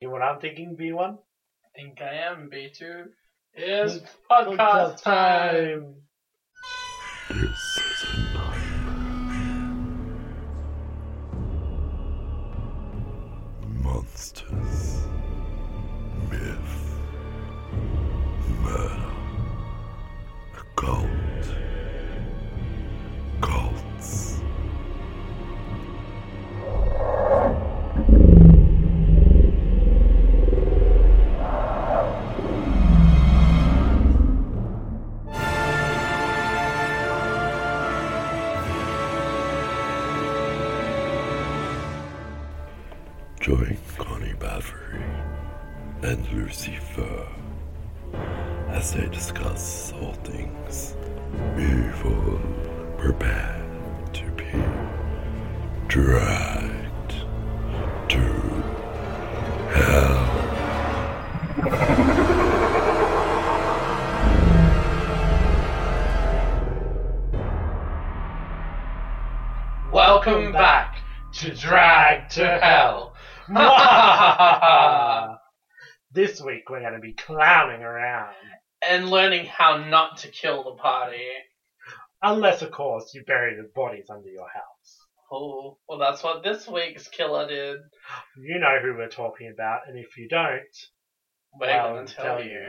You know what I'm thinking, B1? I think I am B2. Is podcast time. This is a nightmare. Monsters, week we're going to be clowning around. and learning how not to kill the party. Unless, of course, you bury the bodies under your house. Oh, well, that's what this week's killer did. You know who we're talking about, and if you don't, We're Well, going to tell, tell you. you.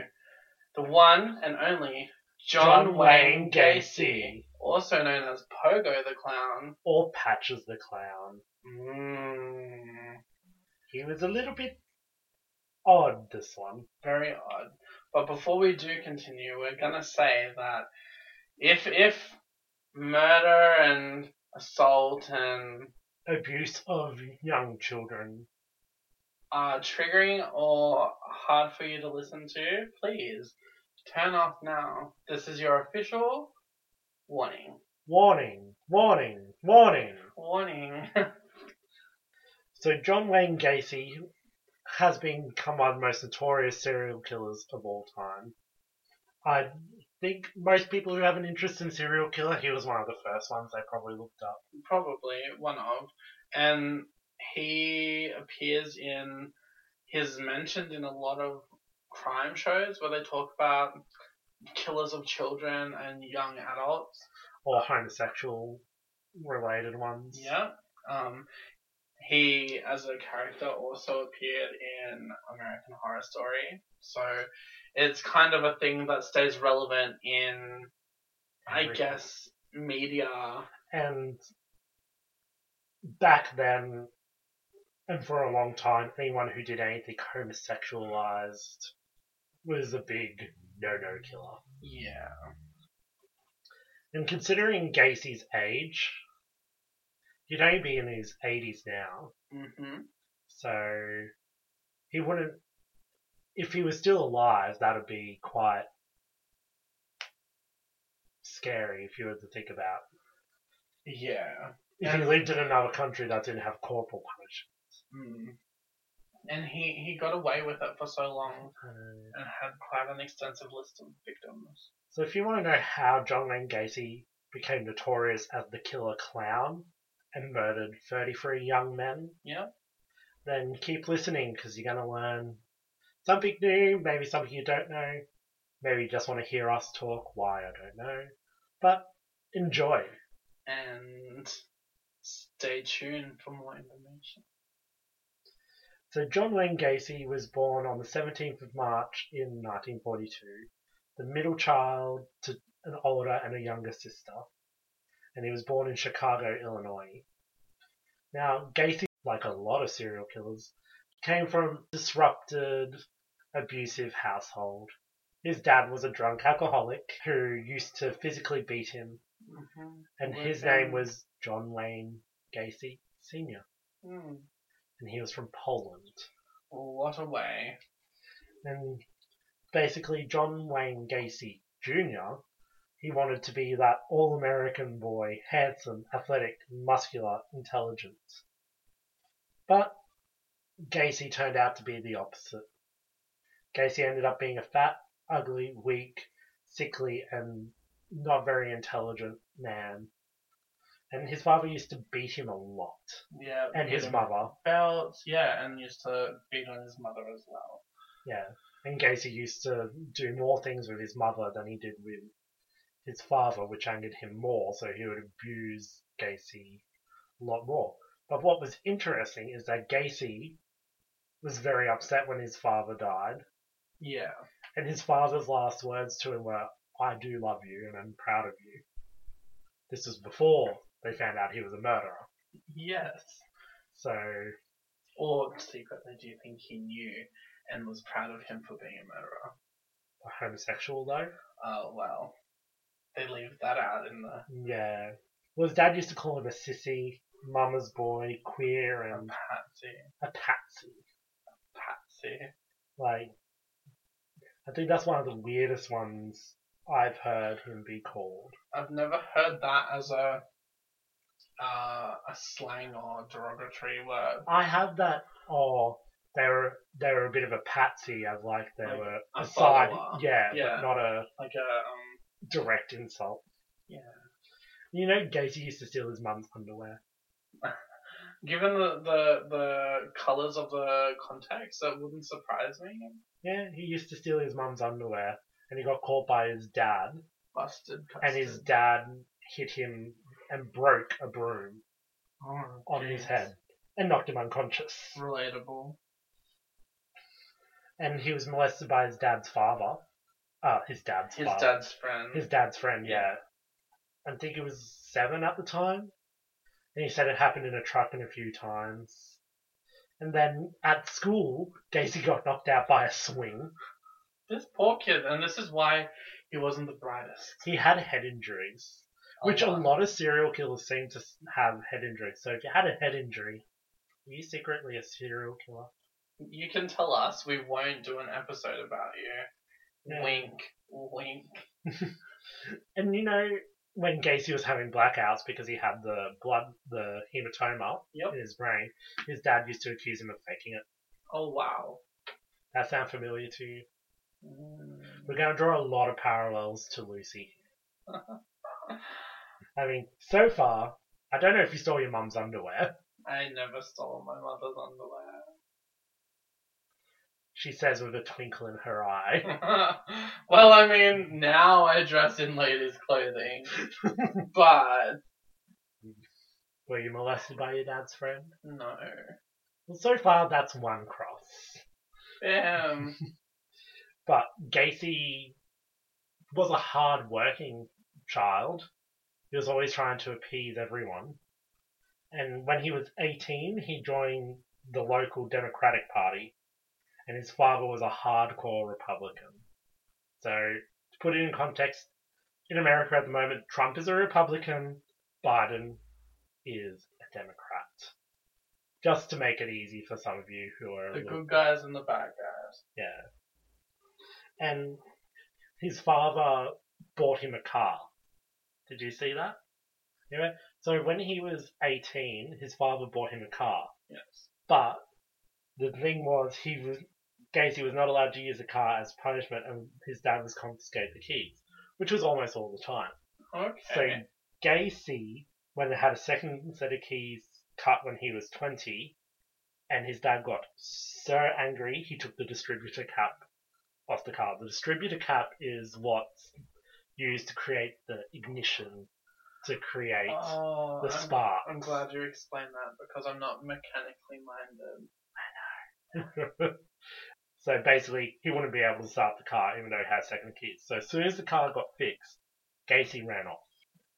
The one and only John, Wayne Gacy, also known as Pogo the Clown. or Patches the Clown. Mm, He was a little bit odd, this one. very odd. But before we do continue, we're gonna say that if if murder and assault and Abuse of young children. are triggering or hard for you to listen to, please turn off now. This is your official warning. Warning, warning, warning. Warning. So John Wayne Gacy has become one of the most notorious serial killers of all time. I think most people who have an interest in serial killer, he was one of the first ones they probably looked up. Probably one of. And he appears in, he's mentioned in a lot of crime shows where they talk about killers of children and young adults. Or homosexual related ones. Yeah. Um, he, as a character, also appeared in American Horror Story. So it's kind of a thing that stays relevant in, I guess, media. And back then, and for a long time, anyone who did anything homosexualized was a big no-no killer. Yeah. And considering Gacy's age, he'd only be in his 80s now, hmm so he wouldn't. If he was still alive, that'd be quite scary if you were to think about. Yeah. If he lived in another country that didn't have corporal punishment. Mm. And he, he got away with it for so long Uh, and had quite an extensive list of victims. so if you want to know how John Wayne Gacy became notorious as the killer clown and murdered 33 young men, Yeah. then keep listening because you're going to learn something new, maybe something you don't know. Maybe you just want to hear us talk. Why, I don't know. But enjoy. And stay tuned for more information. So, John Wayne Gacy was born on the 17th of March in 1942, the middle child to an older and a younger sister. And he was born in Chicago, Illinois. Now, Gacy, like a lot of serial killers, came from a disrupted, abusive household. His dad was a drunk alcoholic who used to physically beat him, Mm-hmm. and his name was John Wayne Gacy Sr., Mm. and he was from Poland. What a way. And basically, John Wayne Gacy Jr., he wanted to be that all American boy, handsome, athletic, muscular, intelligent. But Gacy turned out to be the opposite. Gacy ended up being a fat, ugly, weak, sickly, and not very intelligent man. And his father used to beat him a lot. Yeah. And his mother. Belts, yeah, and used to beat on his mother as well. Yeah. And Gacy used to do more things with his mother than he did with his father, which angered him more, so he would abuse Gacy a lot more. But what was interesting is that Gacy was very upset when his father died, Yeah. and his father's last words to him were, I do love you and I'm proud of you. This was before they found out he was a murderer. Yes. So, Or secretly, do you think he knew and was proud of him for being a murderer? A homosexual though? Oh, well. They leave that out in the Yeah. Well, his dad used to call him a sissy, mama's boy, queer, and A Patsy. a patsy. A Patsy. Like, I think that's one of the weirdest ones I've heard him be called. I've never heard that as a uh, a slang or derogatory word. I have that, oh, they were they were a bit of a patsy, as like they Like were a a side, yeah, Yeah. but not a Like a um direct insult. yeah. You know, Gacy used to steal his mum's underwear. Given the, the the colours of the context, that wouldn't surprise me. Yeah, he used to steal his mum's underwear, and he got caught by his dad, Busted. and his dad hit him and broke a broom Oh, on his head and knocked him unconscious. Relatable. And he was molested by his dad's father. Uh, his dad's His father. dad's friend. His dad's friend, yeah. I think he was seven at the time. And he said it happened in a truck in a few times. And then at school, Daisy got knocked out by a swing. This poor kid, and this is why he wasn't the brightest. He had head injuries, which a lot. lot of serial killers seem to have head injuries. So if you had a head injury, are you secretly a serial killer? You can tell us. We won't do an episode about you. Yeah. Wink, wink. And you know, when Gacy was having blackouts because he had the blood, the hematoma Yep. in his brain, his dad used to accuse him of faking it. Oh wow. That sound familiar to you? Mm. We're going to draw a lot of parallels to Lucy. I mean, so far, I don't know if you stole your mum's underwear. I never stole my mother's underwear. She says with a twinkle in her eye. well, I mean, now I dress in ladies' clothing, but Were you molested by your dad's friend? no. Well, so far, that's one cross. Damn. But Gacy was a hard working child. He was always trying to appease everyone. And when he was 18, he joined the local Democratic Party. And his father was a hardcore Republican. So, to put it in context, in America at the moment, Trump is a Republican, Biden is a Democrat. Just to make it easy for some of you who are The little good guys and the bad guys. yeah. And his father bought him a car. Did you see that? Yeah. So when he was 18, his father bought him a car. Yes. But the thing was, he was Gacy was not allowed to use the car as punishment, and his dad was confiscate the keys, which was almost all the time. Okay. So. Gacy, when they had a second set of keys cut when he was 20, and his dad got so angry, he took the distributor cap off the car. The distributor cap is what's used to create the ignition to create Oh, the I'm- spark. I'm glad you explained that because I'm not mechanically minded. so basically, he wouldn't be able to start the car even though he had second keys. So as soon as the car got fixed, Gacy ran off.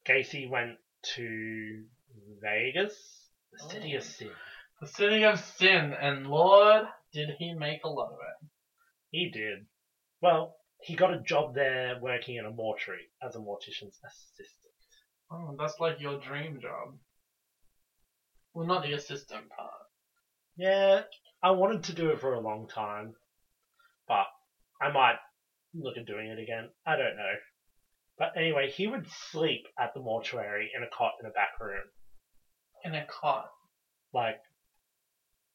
Gacy went to Vegas, the city of Oh. sin. The city of sin, and Lord, did he make a lot of it. He did. Well, he got a job there working in a mortuary as a mortician's assistant. Oh, that's like your dream job. Well, not the assistant part. Yeah, I wanted to do it for a long time, but I might look at doing it again. I don't know. But anyway, he would sleep at the mortuary in a cot in a back room, In a cot. like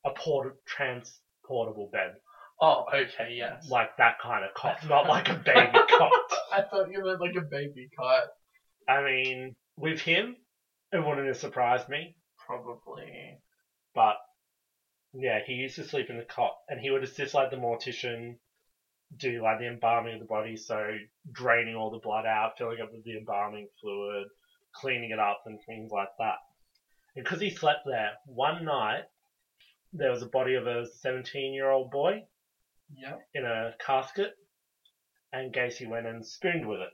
a port- transportable bed, Oh, okay, yes. like that kind of cot, not like a baby cot. I thought you meant like a baby cot. I mean, with him, it wouldn't have surprised me. Probably. But yeah, he used to sleep in the cot, and he would assist like the mortician do like the embalming of the body, so draining all the blood out, filling up with the embalming fluid, cleaning it up, and things like that. And because he slept there, one night there was a body of a 17 year old boy Yep. in a casket, and Gacy went and spooned with it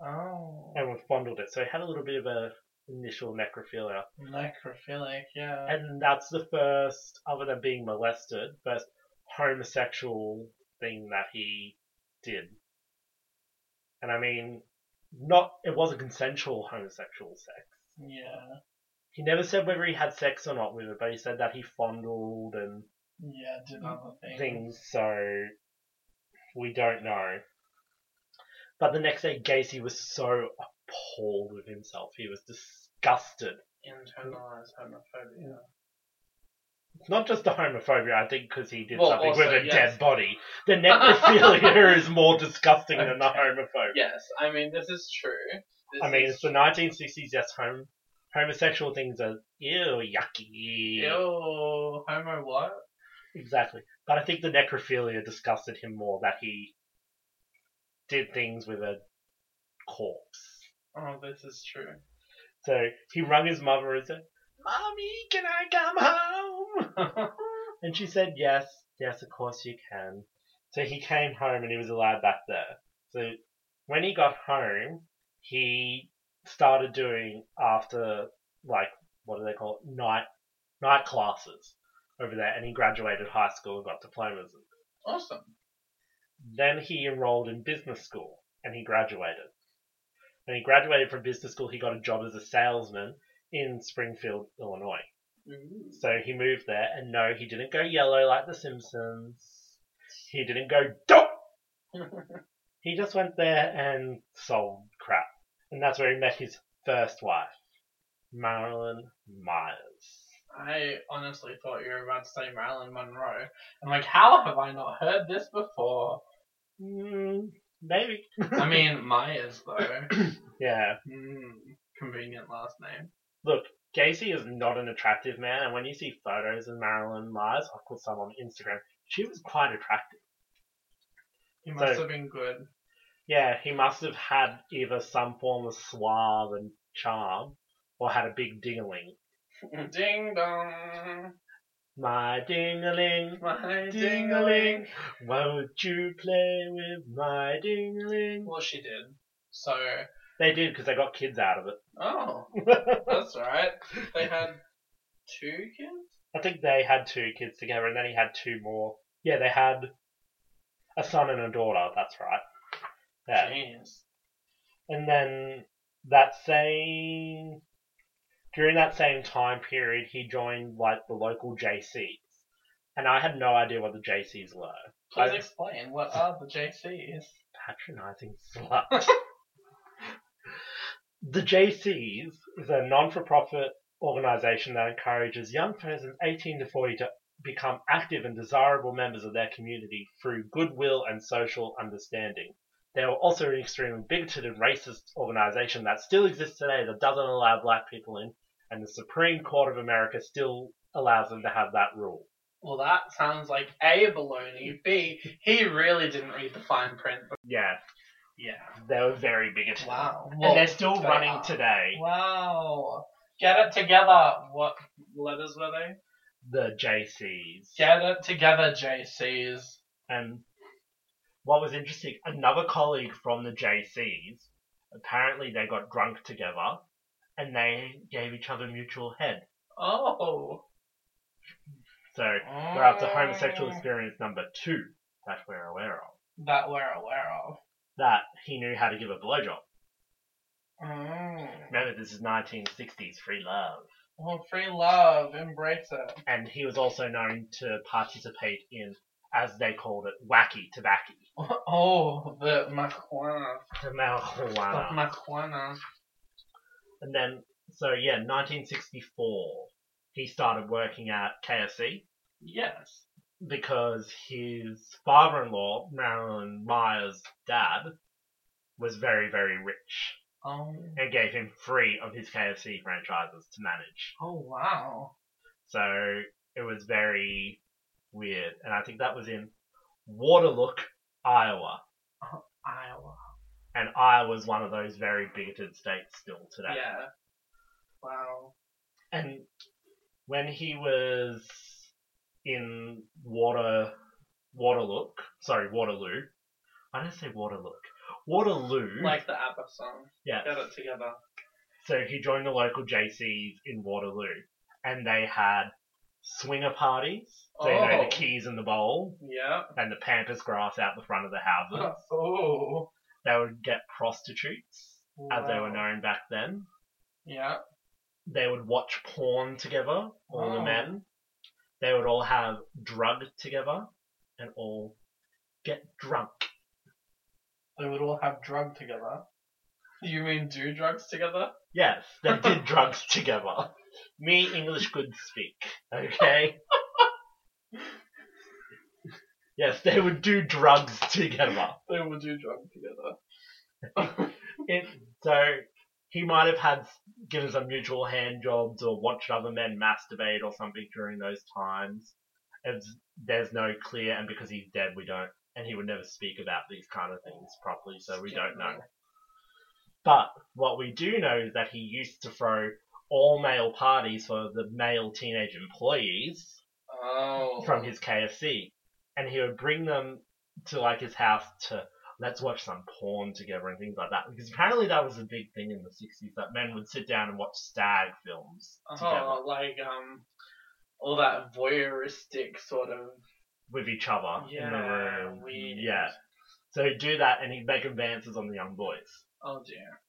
Oh. and fondled it. So he had a little bit of a initial necrophilia. Necrophilic, yeah. And that's the first, other than being molested, first homosexual thing that he did. And I mean, not, it wasn't consensual homosexual sex. yeah. He never said whether he had sex or not with it, but he said that he fondled and Yeah, did other things. things, so we don't know. But the next day, Gacy was so appalled with himself. He was disgusted. Internalized homophobia. It's not just the homophobia, I think, because he did Well, something also, with a yes. dead body. The necrophilia is more disgusting than the Okay. homophobia. Yes, I mean, this is true. This I mean, is it's the 1960s, yes, hom- homosexual things are, ew, yucky. Ew, homo what? Exactly. But I think the necrophilia disgusted him more that he did things with a corpse. Oh, this is true. So he rung his mother and said, Mommy, can I come home? and she said, Yes, yes, of course you can. So he came home and he was allowed back there. So when he got home, he started doing after, like, what do they call it? Night, night classes over there. And he graduated high school and got diplomas. awesome. Then he enrolled in business school and he graduated. When he graduated from business school, he got a job as a salesman in Springfield, Illinois. Ooh. So he moved there, and no, he didn't go yellow like The Simpsons. He didn't go dope. He just went there and sold crap, and that's where he met his first wife, Marilyn Myers. I honestly thought you were about to say Marilyn Monroe. I'm like, how have I not heard this before? Mm, maybe. I mean, Myers, though. yeah. Hmm, convenient last name. Look, Gacy is not an attractive man, and when you see photos of Marilyn Myers, I put some on Instagram. She was quite attractive. He must So- have been good. Yeah, he must have had either some form of suave and charm, or had a big dingaling. Ding dong, My dingaling, my dingaling, won't you play with my dingaling? Well, she did. So, They did because they got kids out of it. oh, that's right. They had two kids. I think they had two kids together, and then he had two more. Yeah, they had a son and a daughter. That's right. Yeah, Jeez. and then that same during that same time period, he joined like the local JCs, and I had no idea what the JCs were. Please I- explain. What are the JCs? patronizing slut. the JCs is a non-for-profit organization that encourages young persons 18 to 40 to become active and desirable members of their community through goodwill and social understanding. They are also an extremely bigoted and racist organization that still exists today that doesn't allow black people in, and the Supreme Court of America still allows them to have that rule. Well, that sounds like A, baloney. B, he really didn't read the fine print. Yeah, yeah. they were very bigoted. Wow. And they're still they running are. today. Wow. Get it together. What letters were they? The JCs. Get it together, JCs. And what was interesting, another colleague from the JCs, apparently they got drunk together and they gave each other mutual head. Oh. So we're up to homosexual experience number two that we're aware of. That we're aware of. That he knew how to give a blowjob. Mm. Remember, this is 1960s free love. Well, free love. Embrace it. And he was also known to participate in, as they called it, wacky tobacco. Oh, the marijuana. The marijuana. The marijuana. And then, so yeah, 1964, he started working at KFC Yes. because his father-in-law, Marilyn Myers' dad, was very, very rich. Oh. and gave him three of his KFC franchises to manage. Oh wow. So it was very weird. And I think that was in Waterlook, Iowa. Oh, Iowa. And Iowa's one of those very bigoted states still today. Yeah. Wow. And when he was in Water Waterlook, sorry, Waterloo. I didn't say Waterlook. Waterloo. Like the ABBA song. yeah. Get it together. So he joined the local JCs in Waterloo, and they had swinger parties. So you know Oh. the keys in the bowl Yeah. and the pampas grass out the front of the houses. oh. They would get prostitutes, as they were known back then. Yeah. They would watch porn together, all the men. They would all have drug together and all get drunk. They would all have drug together. You mean do drugs together? Yes, they did drugs together. Me, English good speak. Okay? yes, they would do drugs together. They would do drugs together. It, so, he might have had given some mutual hand jobs or watched other men masturbate or something during those times. It's, there's no clear, and because he's dead, we don't, and he would never speak about these kind of things properly, so we don't know. But what we do know is that he used to throw all male parties for the male teenage employees Oh. from his KFC, and he would bring them to like his house to let's watch some porn together and things like that. Because apparently that was a big thing in the '60s that men would sit down and watch stag films together Oh, like um, all that voyeuristic sort of. with each other in the Yeah. room. Weird. Yeah. So he'd do that, and he'd make advances on the young boys. Oh dear.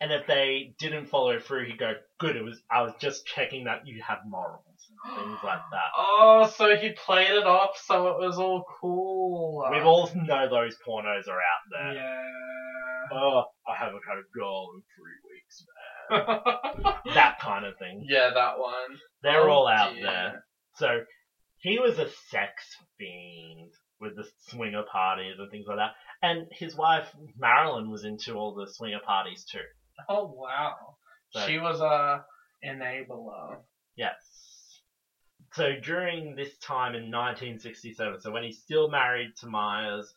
And if they didn't follow through, he'd go, "Good, it was. I was just checking that you have morals things like that." Oh, so he played it off so it was all cool. We all know those pornos are out there. Yeah. Oh, I haven't had a girl in three weeks, man. that kind of thing. yeah, that one. They're Oh, all out dear. there. So he was a sex fiend with the swinger parties and things like that. And his wife Marilyn was into all the swinger parties too. Oh wow. So- She was a enabler. Yes. So during this time in 1967, so when he's still married to Myers,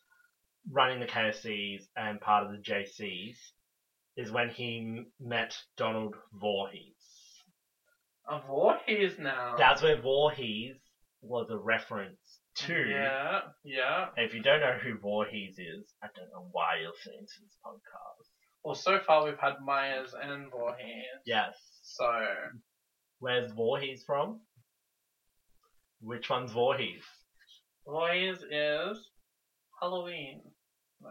running the KFCs and part of the JCs, is when he met Donald Voorhees. He is now. That's where Voorhees was a reference to. Yeah, yeah. If you don't know who Voorhees is, I don't know why you're listening to this podcast. Well, so far we've had Myers and Voorhees. Yes. So, Where's Voorhees from? Which one's Voorhees? Voorhees is Halloween. No,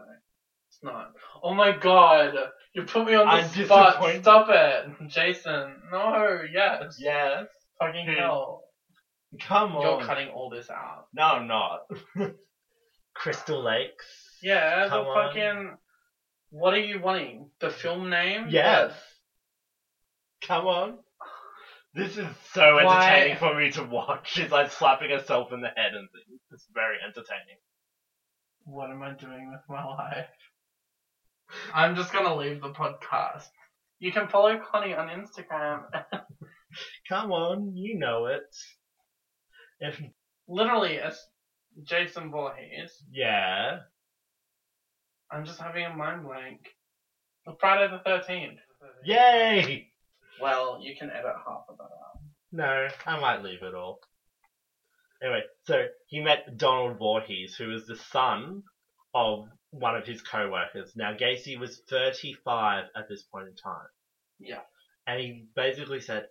it's not. Oh my god! You put me on the I'm spot. disappointed. Stop it, Jason. No, yes. Yes. Fucking Hmm. hell. Come on. You're cutting all this out. No, I'm not. Crystal Lakes. Yeah, Come the on. fucking. What are you wanting? The film name? Yes. Come on. This is so Why- entertaining for me to watch. She's like slapping herself in the head and things. It's very entertaining. What am I doing with my life? I'm just gonna leave the podcast. You can follow Connie on Instagram. Come on, you know it. If Literally, as Jason Voorhees. yeah, I'm just having a mind blank. Friday the 13th. yay! Well, you can edit half of that out. No, I might leave it all. Anyway, so he met Donald Voorhees, who was the son of one of his co-workers. Now Gacy was 35 at this point in time. Yeah. And he basically said,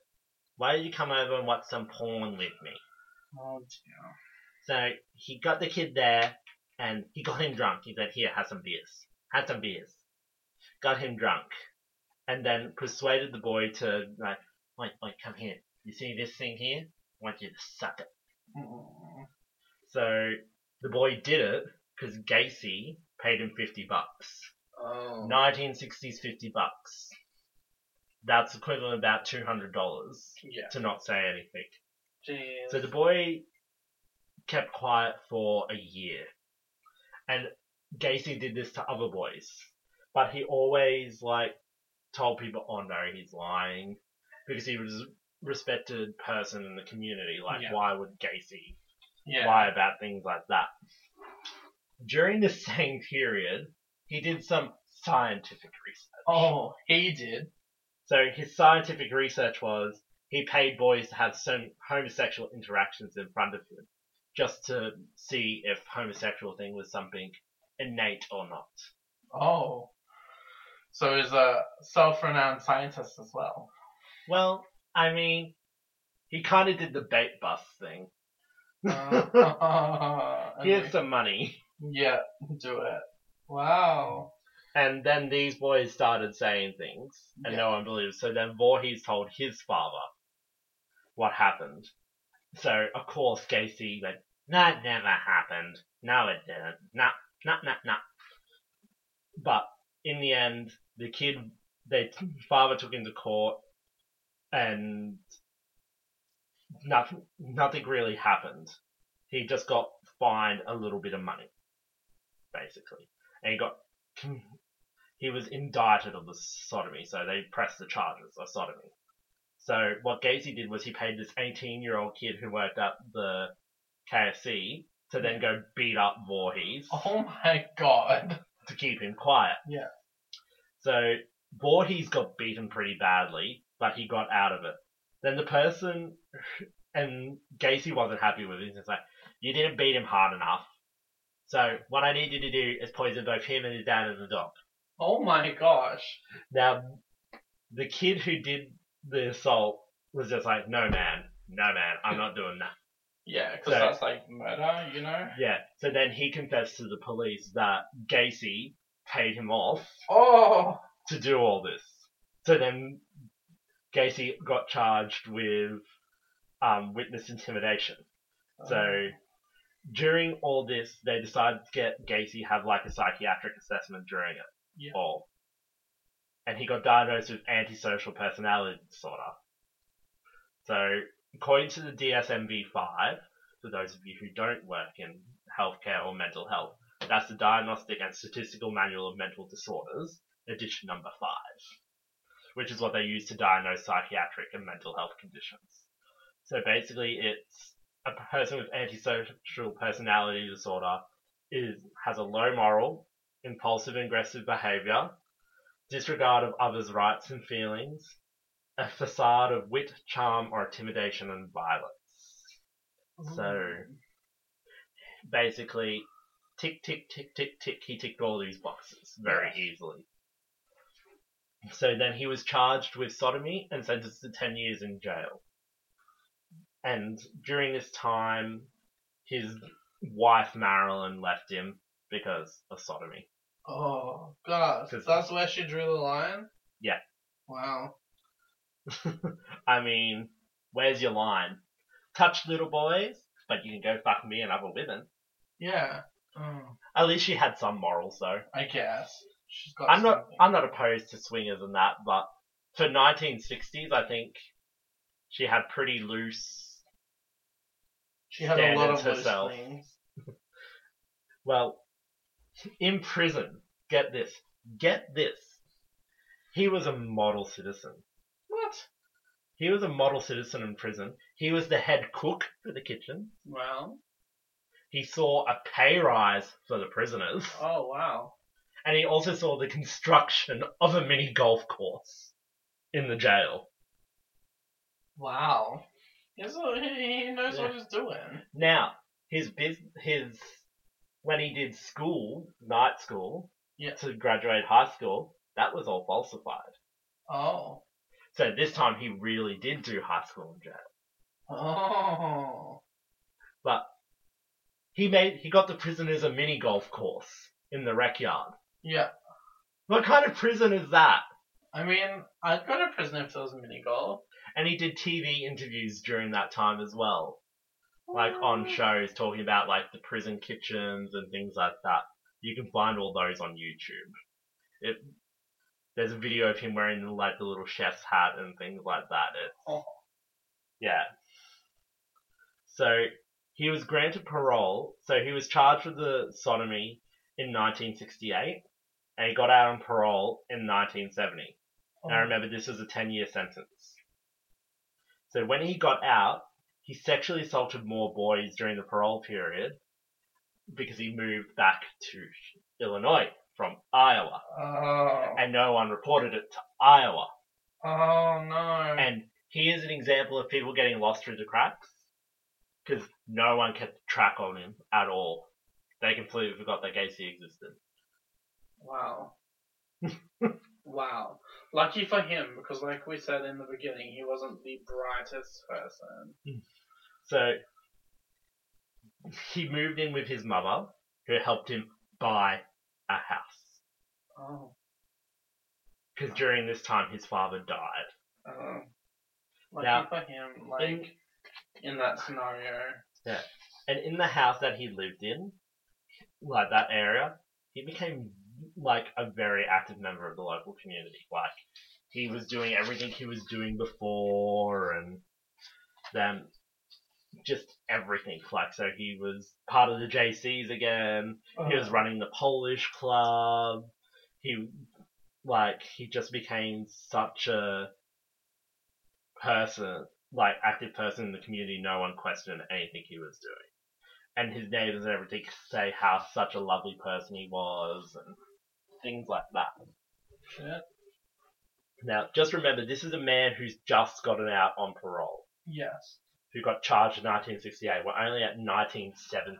why don't you come over and watch some porn with me? Oh dear. So he got the kid there and he got him drunk. He said, here, have some beers. Had some beers. Got him drunk. And then persuaded the boy to, like, wait, wait, come here. You see this thing here? I want you to suck it. Mm. So the boy did it because Gacy paid him 50 bucks. Oh. 1960s 50 bucks. That's equivalent to about $200 Yeah. to not say anything. Jeez. So the boy kept quiet for a year. And Gacy did this to other boys. but he always like told people, "Oh no, he's lying," because he was a respected person in the community. Like, Yeah. why would Gacy Yeah. lie about things like that? During the same period, he did some scientific research. Oh, he did. So his scientific research was he paid boys to have some homosexual interactions in front of him, just to see if homosexual thing was something innate or not. Oh. So he's a self-renowned scientist as well. Well, I mean, he kind of did the bait bus thing. Uh, Here's some money. yeah, do it. Wow. And then these boys started saying things, and Yeah. no one believed. So then Voorhees told his father what happened. So, of course, Gacy went, That never happened. No, it didn't. Nah, nah, nah, nah. But in the end, the kid, their father took him to court, and nothing, nothing really happened. He just got fined a little bit of money, basically. And he got he was indicted of the sodomy, so they pressed the charges of sodomy. So what Gacy did was he paid this 18 year old kid who worked at the KFC to then go beat up Voorhees Oh my god. to keep him quiet. Yeah. So Voorhees got beaten pretty badly, but he got out of it. Then the person, and Gacy wasn't happy with it. He's like, you didn't beat him hard enough. So what I need you to do is poison both him and his dad and the dog. Oh my gosh. Now, the kid who did the assault was just like, no man, no man, I'm not doing that. Yeah, because So- that's like murder, you know? Yeah. So then he confessed to the police that Gacy paid him off Oh! to do all this. So then Gacy got charged with um, witness intimidation. So during all this, they decided to get Gacy have like a psychiatric assessment during it Yeah. all, and he got diagnosed with antisocial personality disorder. So according to the DSM-5, for those of you who don't work in healthcare or mental health, that's the Diagnostic and Statistical Manual of Mental Disorders, edition number five, which is what they use to diagnose psychiatric and mental health conditions. So basically, it's a person with antisocial personality disorder is has a low moral, impulsive and aggressive behavior, disregard of others' rights and feelings, a facade of wit, charm, or intimidation and violence. Oh. So basically, tick, tick, tick, tick, tick, he ticked all these boxes very easily. So then he was charged with sodomy and sentenced to 10 years in jail. And during this time, his wife Marilyn left him because of sodomy. Oh, God. That's where she drew the line? Yeah. Wow. I mean, where's your line? Touch little boys, but you can go fuck me and other women. Yeah. Oh, At least she had some morals, though. I guess. She's got I'm not. something. I'm not opposed to swingers and that, but for 1960s, I think she had pretty loose. She had a lot of standards loose herself. things. Well, in prison, get this, get this. He was a model citizen. What? He was a model citizen in prison. He was the head cook for the kitchen. Well. He saw a pay rise for the prisoners, Oh, wow. and he also saw the construction of a mini golf course in the jail. Wow. He's, he he knows what he's doing. Now, his bus his when he did school, night school, Yeah. to graduate high school, that was all falsified. Oh. So this time he really did do high school in jail. Oh. But he made he got the prison prisoners a mini golf course in the rec yard. Yeah. What kind of prison is that? I mean, I'd go to prison if there was a mini golf. And he did TV interviews during that time as well. Like on oh. shows talking about like the prison kitchens and things like that. You can find all those on YouTube. It there's a video of him wearing like the little chef's hat and things like that. It's, Oh. Yeah. So he was granted parole. So he was charged with the sodomy in 1968, and he got out on parole in 1970. Oh. Now remember, this was a 10 year sentence. So when he got out, he sexually assaulted more boys during the parole period because he moved back to Illinois from Iowa. Oh. And no one reported it to Iowa. Oh no. And here's an example of people getting lost through the cracks because no one kept track on him at all. They completely forgot that Gacy existed. Wow. wow. Lucky for him, because like we said in the beginning, he wasn't the brightest person. So he moved in with his mother, who helped him buy a house. Oh. Because during this time, his father died. Oh. Lucky Now, for him, like, in that scenario. And in the house that he lived in, like that area, he became like a very active member of the local community. Like he was doing everything he was doing before, and then just everything. Like so, he was part of the JCs again. He was uh-huh. running the Polish club. He like he just became such a person, like active person in the community. No one questioned anything he was doing, and his neighbors and everything say how such a lovely person he was, and things like that. Shit. Now, just remember, this is a man who's just gotten out on parole, Yes. who got charged in 1968. We're only at 1970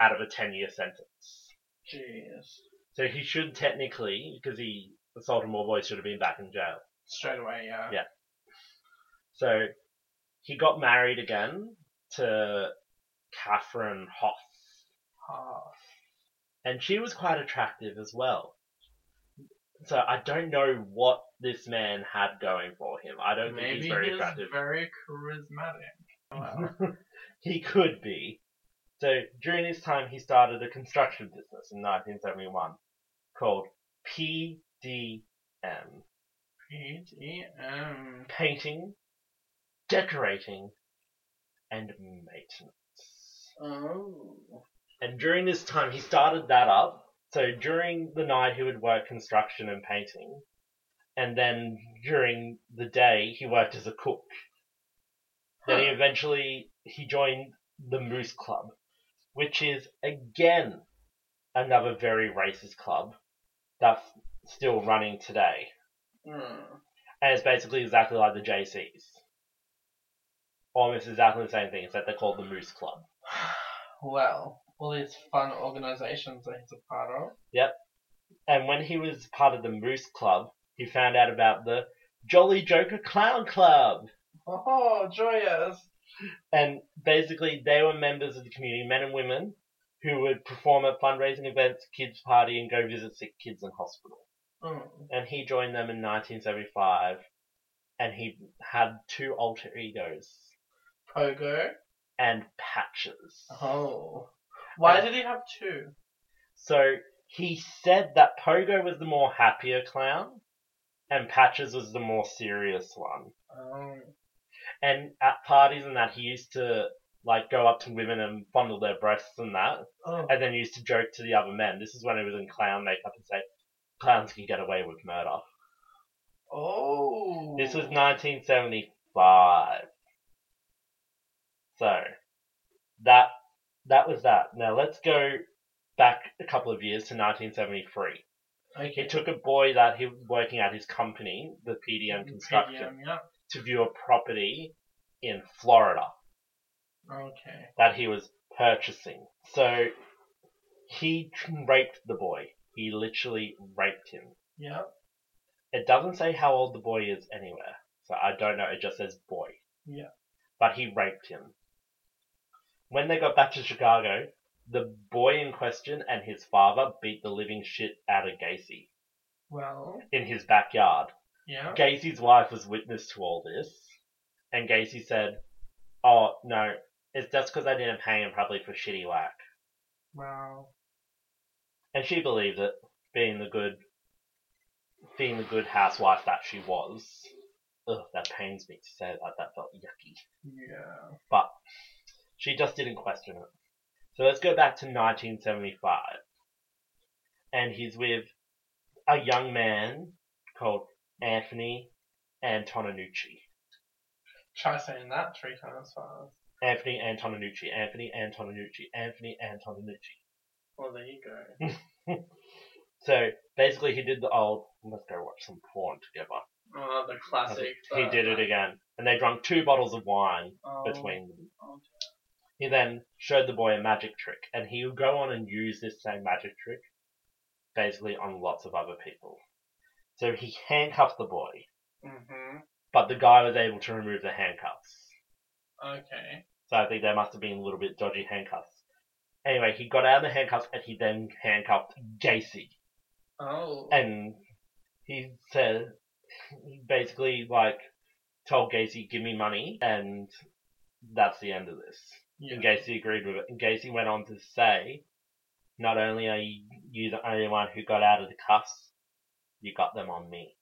out of a 10-year sentence. Jeez. So he should technically, because he assaulted more boys, should have been back in jail. Straight away, yeah. Yeah. So he got married again to Catherine Hoff, Ah. and she was quite attractive as well. So I don't know what this man had going for him. I don't think he's very he's attractive. very charismatic. Wow. he could be. So during this time, he started a construction business in 1971 called PDM, PDM. painting, decorating, and maintenance. Oh. And during this time, he started that up. So during the night, he would work construction and painting. And then during the day, he worked as a cook. Then he eventually, he joined the Moose Club, which is, again, another very racist club that's still running today. Hmm. And it's basically exactly like the JCs. Almost exactly the same thing, except they're called the Moose Club. Well, all these fun organizations that he's a part of. Yep. And when he was part of the Moose Club, he found out about the Jolly Joker Clown Club. Oh, joyous! And basically, they were members of the community, men and women, who would perform at fundraising events, kids' party, and go visit sick kids in hospital. Mm. And he joined them in 1975, and he had two alter egos Pogo. and patches. Oh. Why Uh, did he have two? So he said that Pogo was the more happier clown, and Patches was the more serious one. Oh. And at parties and that, he used to like go up to women and fondle their breasts and that, Oh. and then used to joke to the other men. This is when he was in clown makeup and say, "Clowns can get away with murder." Oh. This was 1975. So that that was that. Now let's go back a couple of years to 1973. Okay. He took a boy that he was working at his company, the PDM Construction, PDM, yeah. to view a property in Florida Okay. that he was purchasing. So he raped the boy. He literally raped him. Yeah. It doesn't say how old the boy is anywhere, so I don't know. It just says boy. Yeah. But he raped him. When they got back to Chicago, the boy in question and his father beat the living shit out of Gacy Well. in his backyard. Yeah. Gacy's wife was witness to all this, and Gacy said, "Oh no, it's just because I didn't pay him properly for shitty whack," Wow. and she believed it, being the good, being the good housewife that she was. Ugh, that pains me to say that. That felt yucky, Yeah. but she just didn't question it. So let's go back to 1975, and he's with a young man called Anthony Antonucci. Try saying that three times fast. Anthony Antonucci. Anthony Antonucci. Anthony Antonucci. Well, there you go. So basically, he did the old let's go watch some porn together. Oh, the classic. He uh, did it again, and they drank two bottles of wine oh, between them. oh, He then showed the boy a magic trick, and he would go on and use this same magic trick basically on lots of other people. So he handcuffed the boy, Mm-hmm. but the guy was able to remove the handcuffs. Okay. So I think there must have been a little bit dodgy handcuffs. Anyway, he got out of the handcuffs and he then handcuffed Gacy. Oh. And he said, he basically like told Gacy, give me money, and that's the end of this. Yeah. And Gacy agreed with it. And Gacy went on to say, not only are you, you the only one who got out of the cuffs, you got them on me.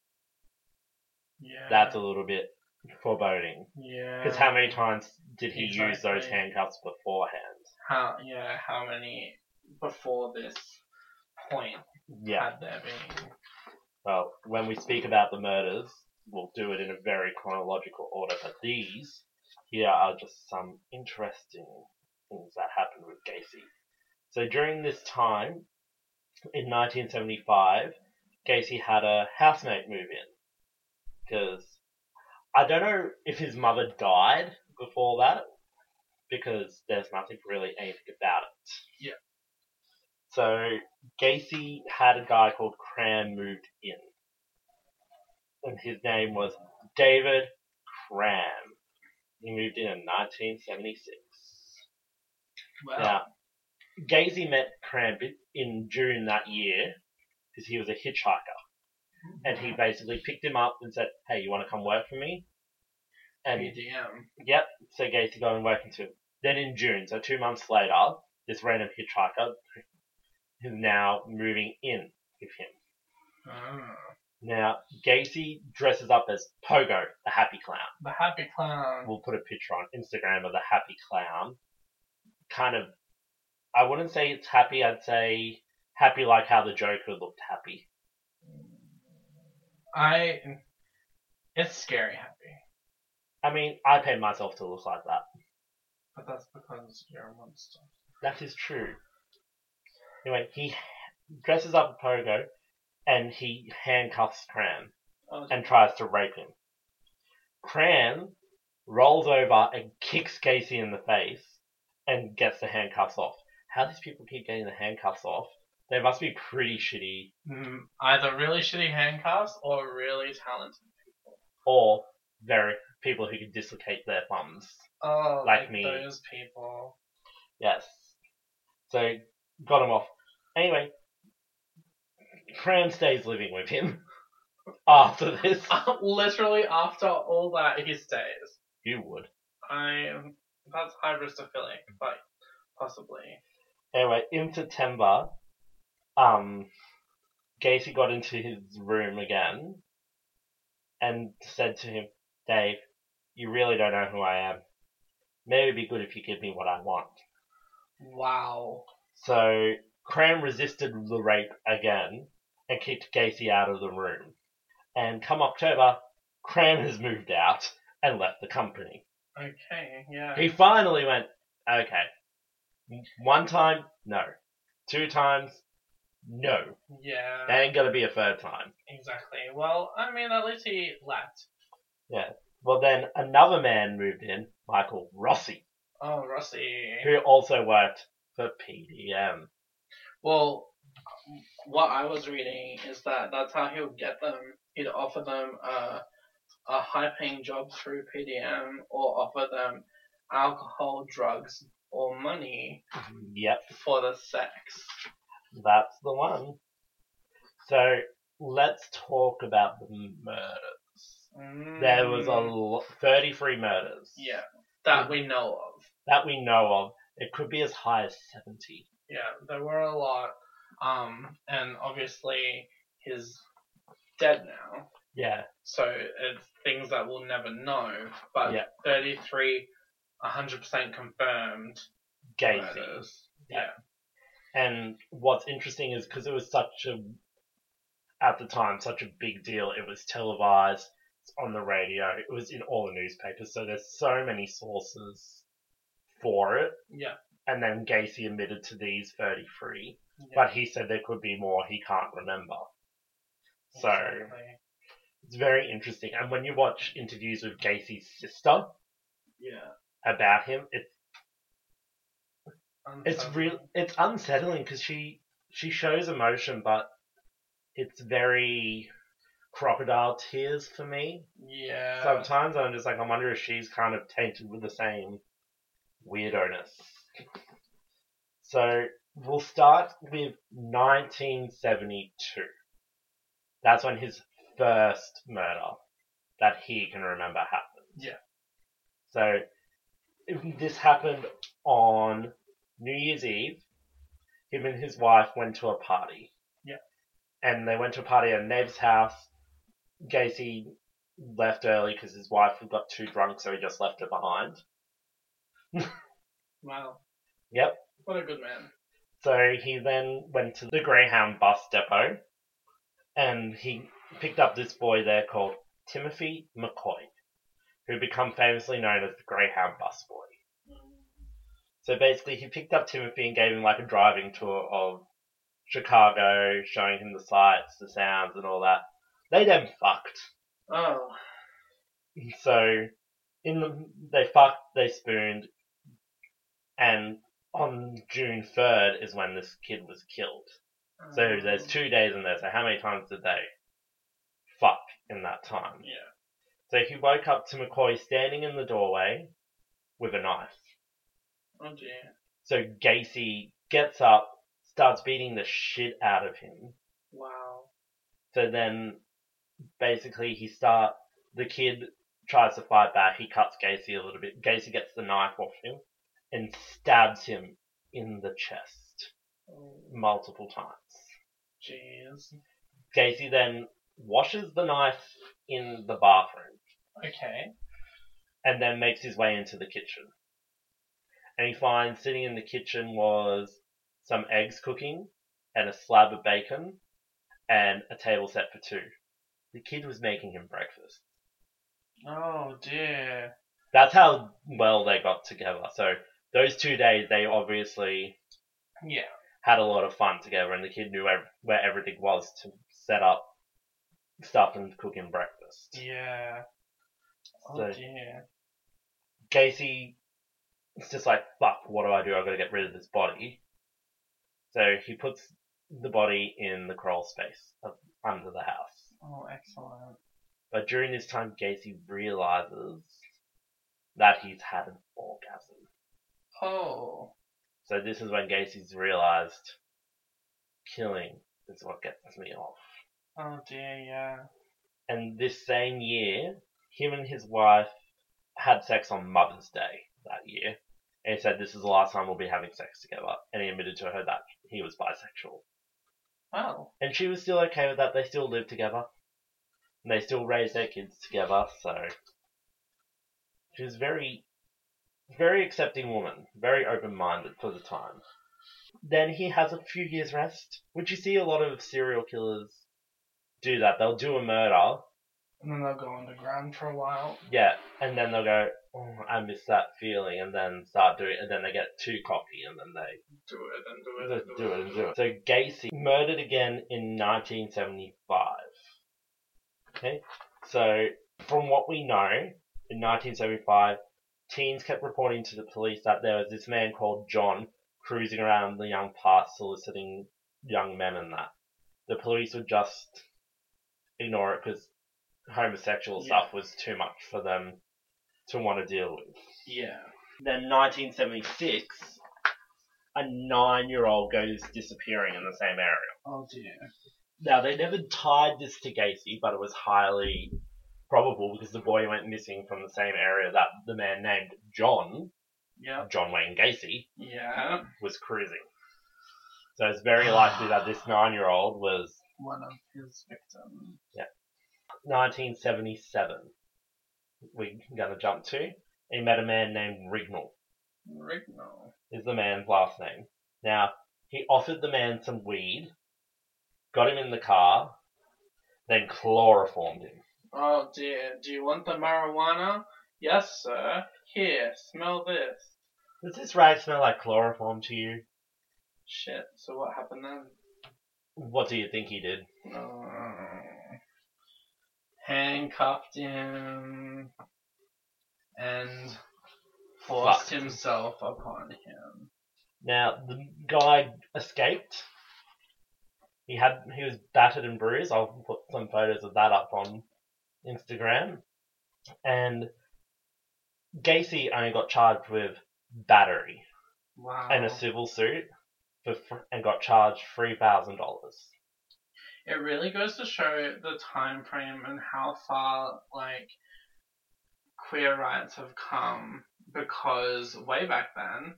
yeah. That's a little bit foreboding. Yeah. Because how many times did he Exactly. use those handcuffs beforehand? How? Yeah. How many before this point Yeah. had there been? Well, when we speak about the murders, we'll do it in a very chronological order, but these here are just some interesting things that happened with Gacy. So during this time, in 1975, Gacy had a housemate move in. Because I don't know if his mother died before that, because there's nothing really anything about it. Yeah. So Gacy had a guy called Cram moved in. And his name was David Cram. He moved in in 1976. Well. Now, Gacy met Cram in June that year because he was a hitchhiker. And he basically picked him up and said, Hey, you want to come work for me? And PDM. Yep. So Gacy got him working too. Then in June, so two months later, this random hitchhiker is now moving in with him. Ah. Now Gacy dresses up as Pogo, the happy clown. The happy clown. We'll put a picture on Instagram of the happy clown. Kind of, I wouldn't say it's happy. I'd say happy like how the Joker looked happy. I. It's scary happy, I mean, I paid myself to look like that. but that's because you're a monster. That is true. Anyway, he dresses up as Pogo and he handcuffs Cram Oh, and tries to rape him. Cram rolls over and kicks Gacy in the face and gets the handcuffs off. How these people keep getting the handcuffs off? They must be pretty shitty Mm, either really shitty handcuffs or really talented people. or very people who can dislocate their thumbs. Oh, Like like, me. those people. Yes. So got him off. Anyway, Cram stays living with him after this. Literally after all that, he stays. You would. I. That's hydrostaphilic, but possibly. Anyway, in September, um, Gacy got into his room again and said to him, Dave, you really don't know who I am. Maybe it'd be good if you give me what I want. Wow. So Cram resisted the rape again and kicked Gacy out of the room. And come October, Cram has moved out and left the company. Okay, yeah. He finally went, okay. One time, no. Two times, no. yeah. There ain't gonna be a third time. Exactly. Well, I mean, at least he left. Yeah. Well, then another man moved in, Michael Rossi, Oh, Rossi. who also worked for PDM. Well, what I was reading is that that's how he'll get them. He'd offer them a, a high paying job through PDM or offer them alcohol, drugs, or money Yep, for the sex. that's the one. So let's talk about the murders. There was a Mm, lo- 33 murders Yeah, that we know of. that we know of. It could be as high as 70. Yeah, there were a lot. Um, and obviously he's dead now. Yeah, So it's things that we'll never know. But Yeah. 33, 100% confirmed Gacy. murders. Yeah. And what's interesting is because it was such a at the time such a big deal. It was televised, it's on the radio, it was in all the newspapers. So there's so many sources for it. Yeah. And then Gacy admitted to these 33, yeah. but he said there could be more he can't remember. So Exactly. it's very interesting. And when you watch interviews with Gacy's sister Yeah. about him, it's it's real. It's unsettling because she she shows emotion, but it's very crocodile tears for me. Yeah. Sometimes I'm just like, I wonder if she's kind of tainted with the same weirdo-ness. So we'll start with 1972. That's when his first murder that he can remember happened. Yeah. So this happened on New Year's Eve. Him and his wife went to a party. Yeah. And they went to a party at a neighbor's house. Gacy left early because his wife had got too drunk, so he just left her behind. Wow. Yep. What a good man. So he then went to the Greyhound bus depot and he picked up this boy there called Timothy McCoy, who become famously known as the Greyhound bus boy. So basically he picked up Timothy and gave him like a driving tour of Chicago, showing him the sights, the sounds and all that. They then fucked. Oh. So in the they fucked, they spooned, and on June third is when this kid was killed. So oh. there's two days in there. So how many times did they fuck in that time? Yeah. So he woke up to McCoy standing in the doorway with a knife. Oh dear. So Gacy gets up, starts beating the shit out of him. Wow. So then basically he start the kid tries to fight back, he cuts Gacy a little bit. Gacy gets the knife off him and stabs him in the chest multiple times. jeez. Gacy then washes the knife in the bathroom Okay. and then makes his way into the kitchen. And he finds sitting in the kitchen was some eggs cooking and a slab of bacon and a table set for two. The kid was making him breakfast. Oh dear. That's how well they got together. So those two days, they obviously Yeah. had a lot of fun together, and the kid knew ev- where everything was to set up stuff and cook him breakfast. Yeah. Oh So- dear. Gacy is just like, fuck, what do I do? I've got to get rid of this body. So he puts the body in the crawl space of, under the house. Oh, excellent. But during this time, Gacy realizes that he's had an orgasm. Oh. So this is when Gacy's realized killing is what gets me off. Oh dear. Yeah. And this same year, him and his wife had sex on Mother's Day that year. And he said, this is the last time we'll be having sex together. And he admitted to her that he was bisexual. Oh. And she was still okay with that. They still lived together. And they still raised their kids together, so. She was very, very accepting woman. Very open-minded for the time. Then he has a few years rest, which you see a lot of serial killers do that. They'll do a murder, And then they'll go underground for a while. yeah, and then they'll go, oh, I miss that feeling, and then start doing it, and then they get too cocky, and then they Do it and do it. And do it and do it. So Gacy murdered again in 1975. Okay, so from what we know, in 1975, teens kept reporting to the police that there was this man called John cruising around the young parts soliciting young men and that. The police would just ignore it because homosexual Yeah. stuff was too much for them to want to deal with. Yeah. Then 1976, a nine-year-old goes disappearing in the same area. Oh dear. Now they never tied this to Gacy, but it was highly probable because the boy went missing from the same area that the man named John, Yep. John Wayne Gacy, Yeah. was cruising. So it's very likely that this nine-year-old was One of his victims. Yeah. 1977. We're gonna jump to. He met a man named Rignall. Rignall. is the man's last name. Now, he offered the man some weed, got him in the car, then chloroformed him. Oh dear, do you want the marijuana? Yes, sir. Here, smell this. Does this rag smell like chloroform to you? Shit, so what happened then? What do you think he did? Oh. handcuffed him and forced Fucked. himself upon him. Now the guy escaped. He had he was battered and bruised. I'll put some photos of that up on Instagram. And Gacy only got charged with battery Wow. and a civil suit for and got charged three thousand dollars. It really goes to show the time frame and how far like queer rights have come because way back then,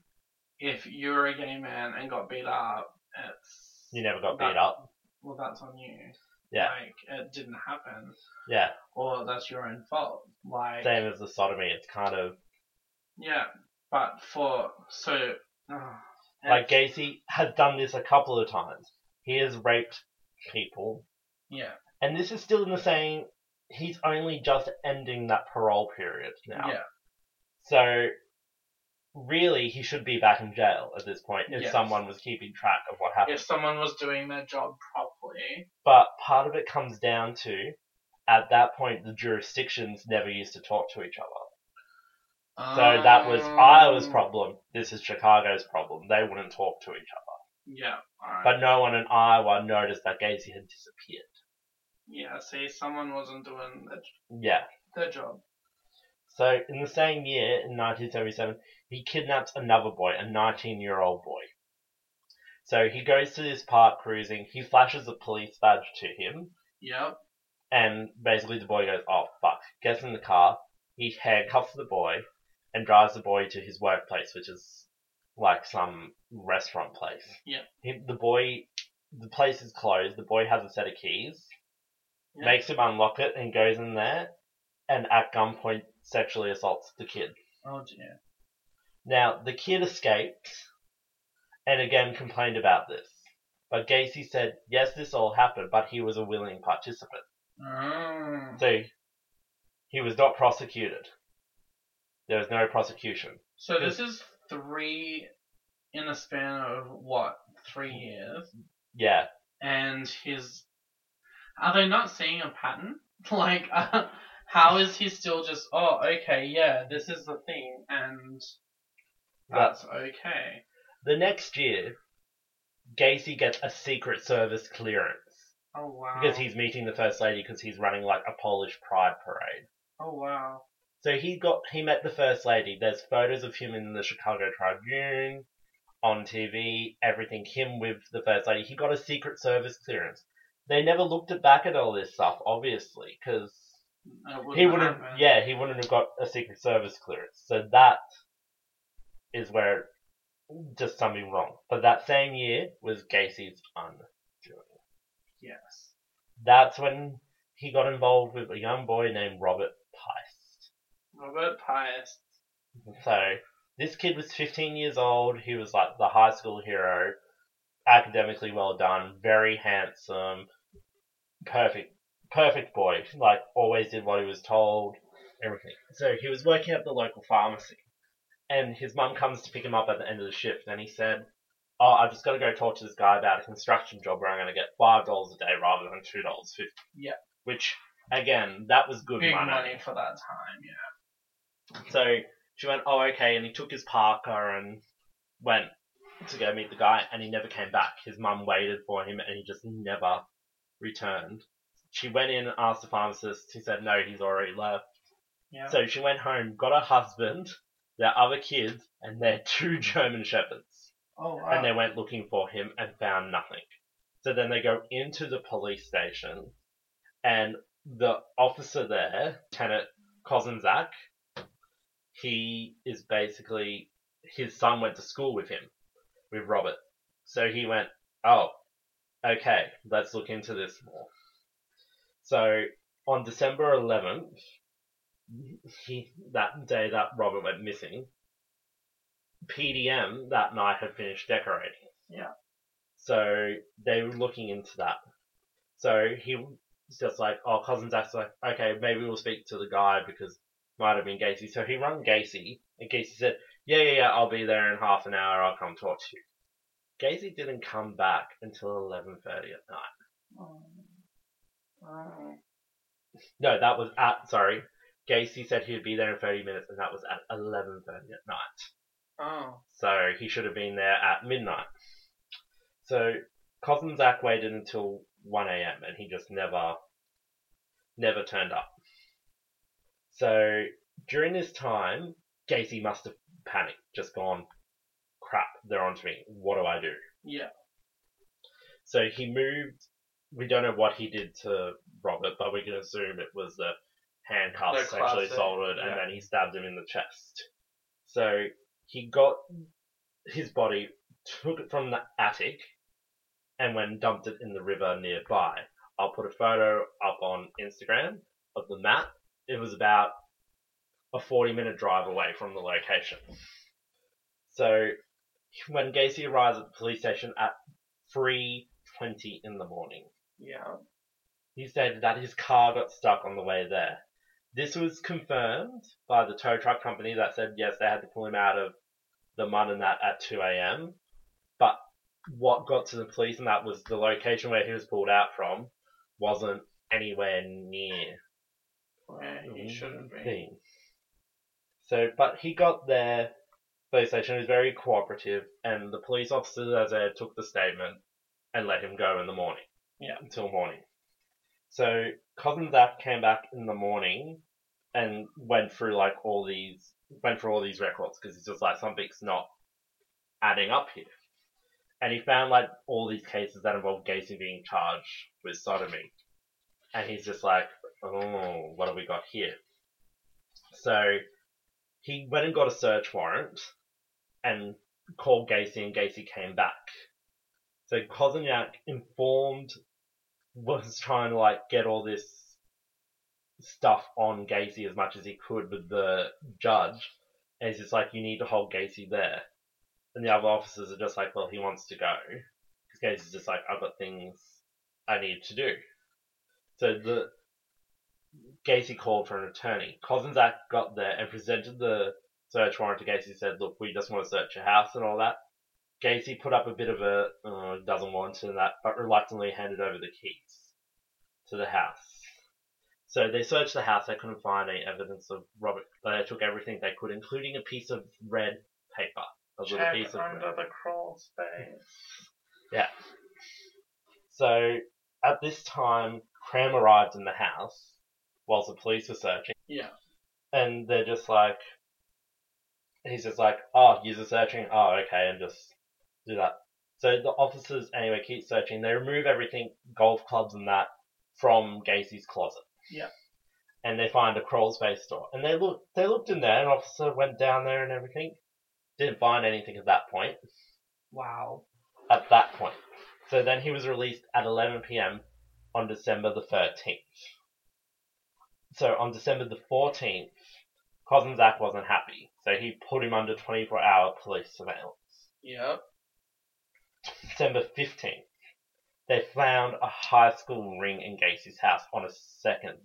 if you were a gay man and got beat up, it's You never got that- beat up. Well, that's on you. Yeah. Like it didn't happen, Yeah, or that's your own fault. Like same as the sodomy. It's kind of yeah, but for so uh, like Gacy has done this a couple of times. He has raped people, yeah, and this is still in the same. He's only just ending that parole period now. yeah, So really, he should be back in jail at this point if Yes. someone was keeping track of what happened. if someone was doing their job But part of it comes down to, at that point, the jurisdictions never used to talk to each other. So that was Iowa's Um, problem. This is Chicago's problem. They wouldn't talk to each other. Yeah. But no one in Iowa noticed that Gacy had disappeared. yeah, see, someone wasn't doing their, Yeah. their job. So in the same year, in 1977, he kidnaps another boy, a 19-year-old boy. So he goes to this park cruising. He flashes a police badge to him, Yep. and basically the boy goes, "Oh fuck!" Gets in the car. He handcuffs the boy and drives the boy to his workplace, which is like some restaurant place. Yeah. He, the boy, the place is closed. The boy has a set of keys. Yeah. Makes him unlock it and goes in there, and at gunpoint sexually assaults the kid. Oh dear. Now, the kid escaped and again complained about this. But Gacy said, yes, this all happened, but he was a willing participant. Oh. So, he was not prosecuted. There was no prosecution. So this is three in a span of what? Three years. Yeah. And his. Are they not seeing a pattern? Like, uh, how is he still just, oh, okay, yeah, this is the thing, and that's okay. The next year, Gacy gets a Secret Service clearance. Oh, wow. Because he's meeting the First Lady because he's running like a Polish pride parade. Oh, wow. So he got he met the first lady. There's photos of him in the Chicago Tribune, on TV, everything. Him with the first lady. He got a Secret Service clearance. They never looked at back at all this stuff, obviously, because he wouldn't wouldn't. happen. Yeah, he wouldn't have got a Secret Service clearance. So that is where just something wrong. But that same year was Gacy's undoing. Yes. That's when he got involved with a young boy named Robert Piest. Robert Pius. So this kid was 15 years old. He was like the high school hero, academically well done, very handsome, perfect, perfect boy. Like always did what he was told, everything. So he was working at the local pharmacy, and his mum comes to pick him up at the end of the shift, and he said, "Oh, I've just got to go talk to this guy about a construction job where I'm going to get five dollars a day rather than two dollars fifty. Yeah. Which again, that was good Big money. money for that time, yeah. So she went, oh, okay, and he took his Parker and went to go meet the guy, and he never came back. His mum waited for him, and he just never returned. She went in and asked the pharmacist. He said, no, he's already left. Yeah. So she went home, got her husband, their other kids, and their two German shepherds. oh, wow. And they went looking for him and found nothing. So then they go into the police station, and the officer there, Lieutenant Kozenczak, he is basically his son went to school with him, with Robert. So he went, oh, okay, let's look into this more. So on December 11th, he that day that Robert went missing, PDM that night had finished decorating. Yeah. So they were looking into that. So he it's just like, oh, Kozenczak's like, okay, maybe we'll speak to the guy because might have been Gacy. So he rang Gacy, and Gacy said, yeah, yeah, yeah, I'll be there in half an hour. I'll come talk to you. Gacy didn't come back until 11:30 at night. Oh. Oh. No, that was at sorry. Gacy said he'd be there in 30 minutes, and that was at 11:30 at night. Oh. So he should have been there at midnight. So Kozenczak waited until 1 a.m. and he just never, never turned up. So during this time, Gacy must have panicked, just gone, crap, they're onto me. What do I do? Yeah. So he moved. We don't know what he did to Robert, but we can assume it was the handcuffs actually classic, soldered, and then he stabbed him in the chest. So he got his body, took it from the attic, and when dumped it in the river nearby. I'll put a photo up on Instagram of the map. It was about a 40 minute drive away from the location. So when Gacy arrives at the police station at 3.20 in the morning, Yeah. he stated that his car got stuck on the way there. This was confirmed by the tow truck company that said yes, they had to pull him out of the mud and that at 2 a.m. But what got to the police and that was the location where he was pulled out from wasn't anywhere near Where he mm-hmm. shouldn't be. So, but he got there. Police station was very cooperative, and the police officers, as they took the statement and let him go in the morning. Yeah. Until morning. So, Kozenczak came back in the morning and went through like all these, went through all these records because he's just like something's not adding up here. And he found like all these cases that involve Gacy being charged with sodomy. And he's just like, oh, what have we got here? So he went and got a search warrant and called Gacy, and Gacy came back. So Kozniak informed, was trying to like get all this stuff on Gacy as much as he could with the judge, and he's just like, you need to hold Gacy there. And the other officers are just like, well, he wants to go. Because Gacy's just like, I've got things I need to do. So the Gacy called for an attorney. Kozenczak got there and presented the search warrant to Gacy. Said, "Look, we just want to search your house and all that." Gacy put up a bit of a uh, doesn't want to that, but reluctantly handed over the keys to the house. So they searched the house. They couldn't find any evidence of Robert. But they took everything they could, including a piece of red paper, a little piece of under red. the crawl space. Yeah. So at this time, Cram arrived in the house whilst the police were searching. Yeah. and they're just like, he's just like, oh, user searching, oh, okay, and just do that. So the officers, anyway, keep searching. They remove everything, golf clubs and that, from Gacy's closet. Yeah. And they find a crawl space door. And they look, they looked in there, an officer went down there and everything. Didn't find anything at that point. Wow. At that point. So then he was released at 11 p.m. on December the 13th. So on December the 14th, Kozenczak wasn't happy, so he put him under 24 hour police surveillance. Yep. December 15th, they found a high school ring in Gacy's house on a second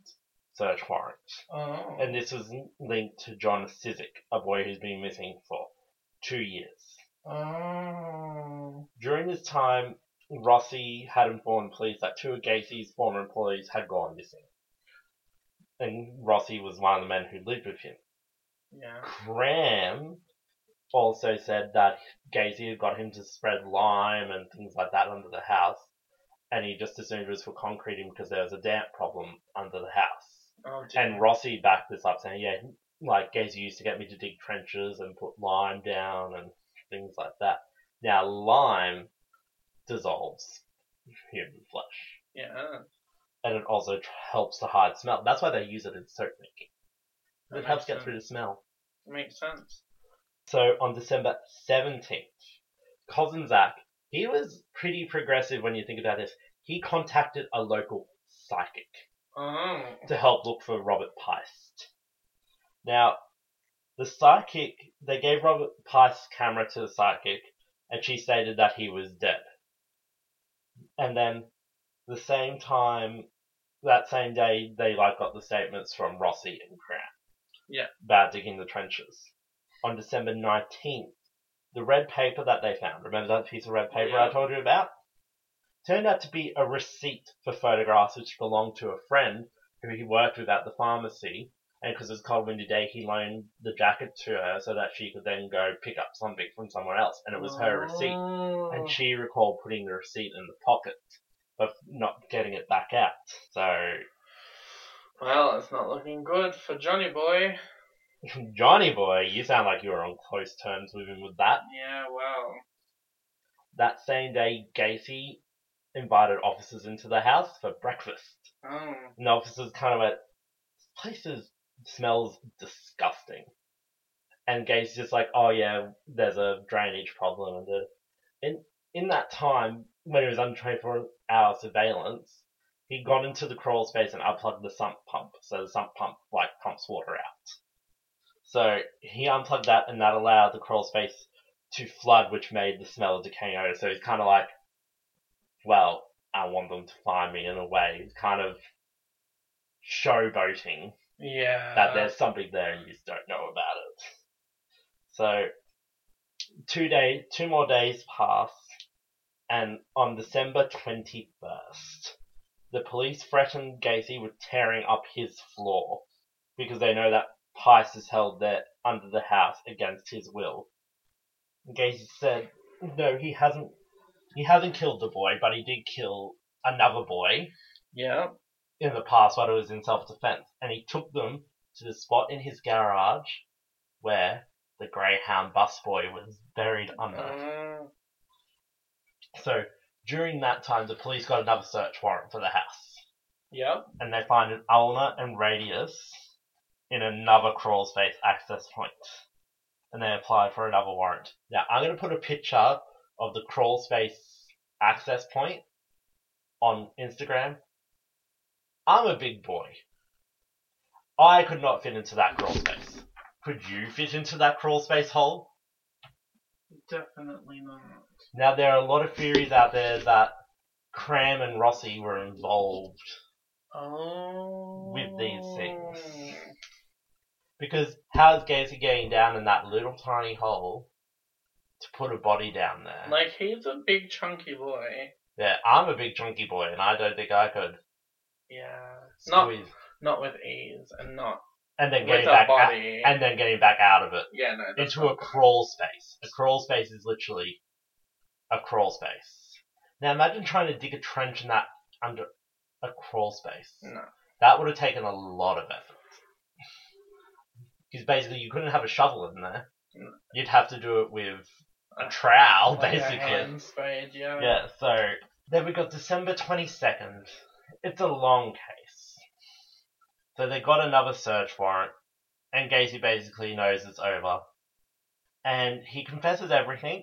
search warrant. Oh. And this was linked to John Sizik, a boy who's been missing for two years. Oh. During this time, Rossi had informed police that two of Gacy's former employees had gone missing. And Rossi was one of the men who lived with him. Yeah. Cram also said that Gacy had got him to spread lime and things like that under the house, and he just assumed it was for concreting because there was a damp problem under the house. Oh. And Rossi backed this up, saying, "Yeah, like Gacy used to get me to dig trenches and put lime down and things like that. Now lime dissolves human flesh, yeah. and it also tr- helps to hide smell. That's why they use it in soap making. That It helps makes get sense. through the smell. Makes sense. So on December 17th, Kozenczak, he was pretty progressive when you think about this. He contacted a local psychic Oh. to help look for Robert Piest. Now, the psychic, they gave Robert Piest's camera to the psychic, and she stated that he was dead. And then, the same time, that same day they like got the statements from Rossi and Grant. Yeah. About digging the trenches. On December nineteenth, the red paper that they found, remember that piece of red paper I told you about? Turned out to be a receipt for photographs which belonged to a friend who he worked with at the pharmacy. And because it was a cold windy day, he loaned the jacket to her so that she could then go pick up something from somewhere else. And it was her receipt. Oh. And she recalled putting the receipt in the pocket, but not getting it back out. So Well, it's not looking good for Johnny Boy. Johnny boy, you sound like you were on close terms with him with that. Yeah, well. That same day, Gacy invited officers into the house for breakfast. Oh. And the officers kind of went, this place is, smells disgusting. And Gacy's just like, oh yeah, there's a drainage problem. And in, in that time, when he was under 24 hour surveillance, he got into the crawl space and unplugged the sump pump. So the sump pump, like, pumps water out. So he unplugged that and that allowed the crawl space to flood, which made the smell of decaying odor. So he's kind of like, well, I want them to find me in a way. It's kind of showboating Yeah. that there's something there and you just don't know about it. So two day, two more days pass, and on December 21st, the police threatened Gacy with tearing up his floor because they know that Piest is held there under the house against his will. Gacy said, "No, he hasn't. He hasn't killed the boy, but he did kill another boy." Yeah. in the past when it was in self-defense, and he took them to the spot in his garage where the Greyhound bus boy was buried under. Uh, So during that time, the police got another search warrant for the house, yep. and they find an ulna and radius in another crawl space access point, and they applied for another warrant. Now I'm going to put a picture of the crawl space access point on Instagram. I'm a big boy. I could not fit into that crawl space. Could you fit into that crawl space hole? Definitely not. Now there are a lot of theories out there that Cram and Rossi were involved Oh. With these things. Because how's Gacy getting down in that little tiny hole to put a body down there? Like, he's a big, chunky boy. yeah, I'm a big chunky boy, and I don't think I could Yeah. Not, squeeze not with ease, and not and then with getting a back out, body. and then getting back out of it yeah, no. into a crawl space. A crawl space is literally a crawl space. Now imagine trying to dig a trench in that under a crawl space. No. That would have taken a lot of effort. Because basically you couldn't have a shovel in there. You'd have to do it with a trowel, Like a basically. hand spade, yeah. Yeah, so then we got December 22nd. It's a long case. So they got another search warrant, and Gacy basically knows it's over. And he confesses everything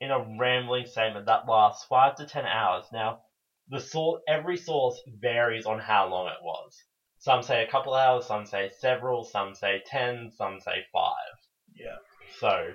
in a rambling statement that lasts 5 to 10 hours. Now, the sor- every source varies on how long it was. Some say a couple hours, some say several, some say 10, some say 5. Yeah. So,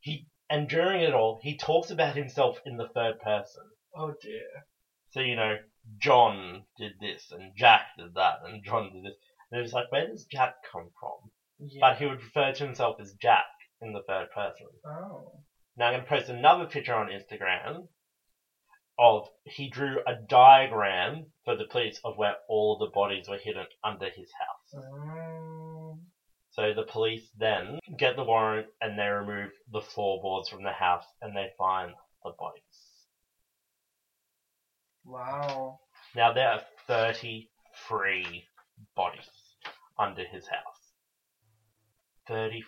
he and during it all, he talks about himself in the third person. Oh dear. So, you know, John did this, and Jack did that, and John did this. And it was like, where does Jack come from? Yeah. But he would refer to himself as Jack in the third person. oh. Now I'm going to post another picture on Instagram of he drew a diagram for the police of where all the bodies were hidden under his house. Um, So the police then get the warrant and they remove the floorboards from the house and they find the bodies. wow. Now there are 33 bodies under his house. 33.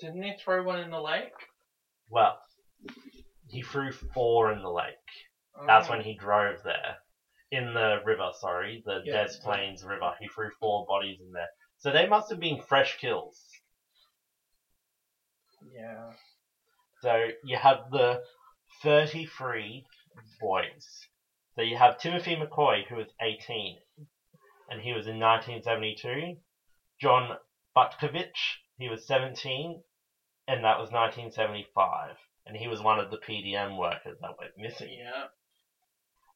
Didn't he throw one in the lake? Well, he threw four in the lake. That's Oh. when he drove there. In the river, sorry, the Yeah. Des Plaines River. He threw four bodies in there. So they must have been fresh kills. Yeah. So you have the 33 boys. So you have Timothy McCoy, who was 18, and he was in 1972. John Butkovich, he was 17, and that was 1975. And he was one of the PDM workers that went missing. Yeah.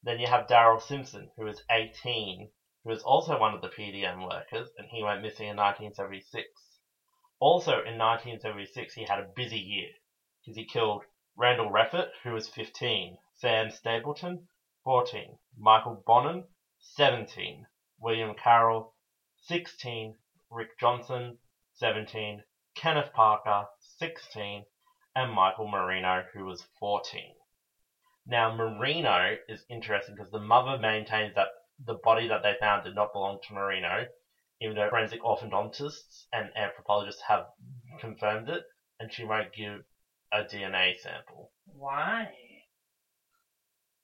Then you have Darrell Sampson, who was 18, who was also one of the PDM workers, and he went missing in 1976. Also in 1976, he had a busy year because he killed Randall Reffett, who was 15, Sam Stapleton, 14, Michael Bonnin, 17, William Carroll, 16, Rick Johnston, 17, Kenneth Parker, 16, and Michael Marino, who was 14. Now, Marino is interesting because the mother maintains that the body that they found did not belong to Marino, even though forensic orthodontists and anthropologists have confirmed it, and she won't give a DNA sample. Why?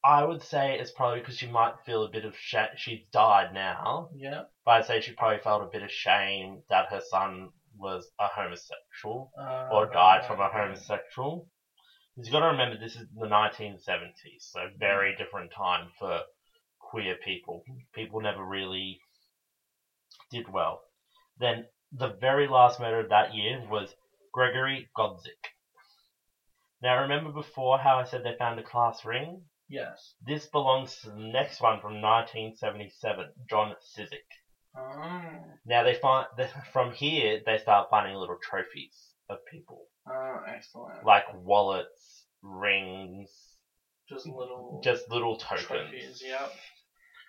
I would say it's probably because she might feel a bit of shame. She's died now, Yep. but I'd say she probably felt a bit of shame that her son was a homosexual Uh, or died from a homosexual. You've got to remember this is the 1970s, so very different time for queer people. People never really did well. Then the very last murder of that year was Gregory Godzik. Now remember before how I said they found a class ring? Yes. This belongs to the next one from 1977, John Sizik. Oh. Now they find from here they start finding little trophies of people Oh, excellent. like wallets, rings, Just little just little tokens. trophies. Yep.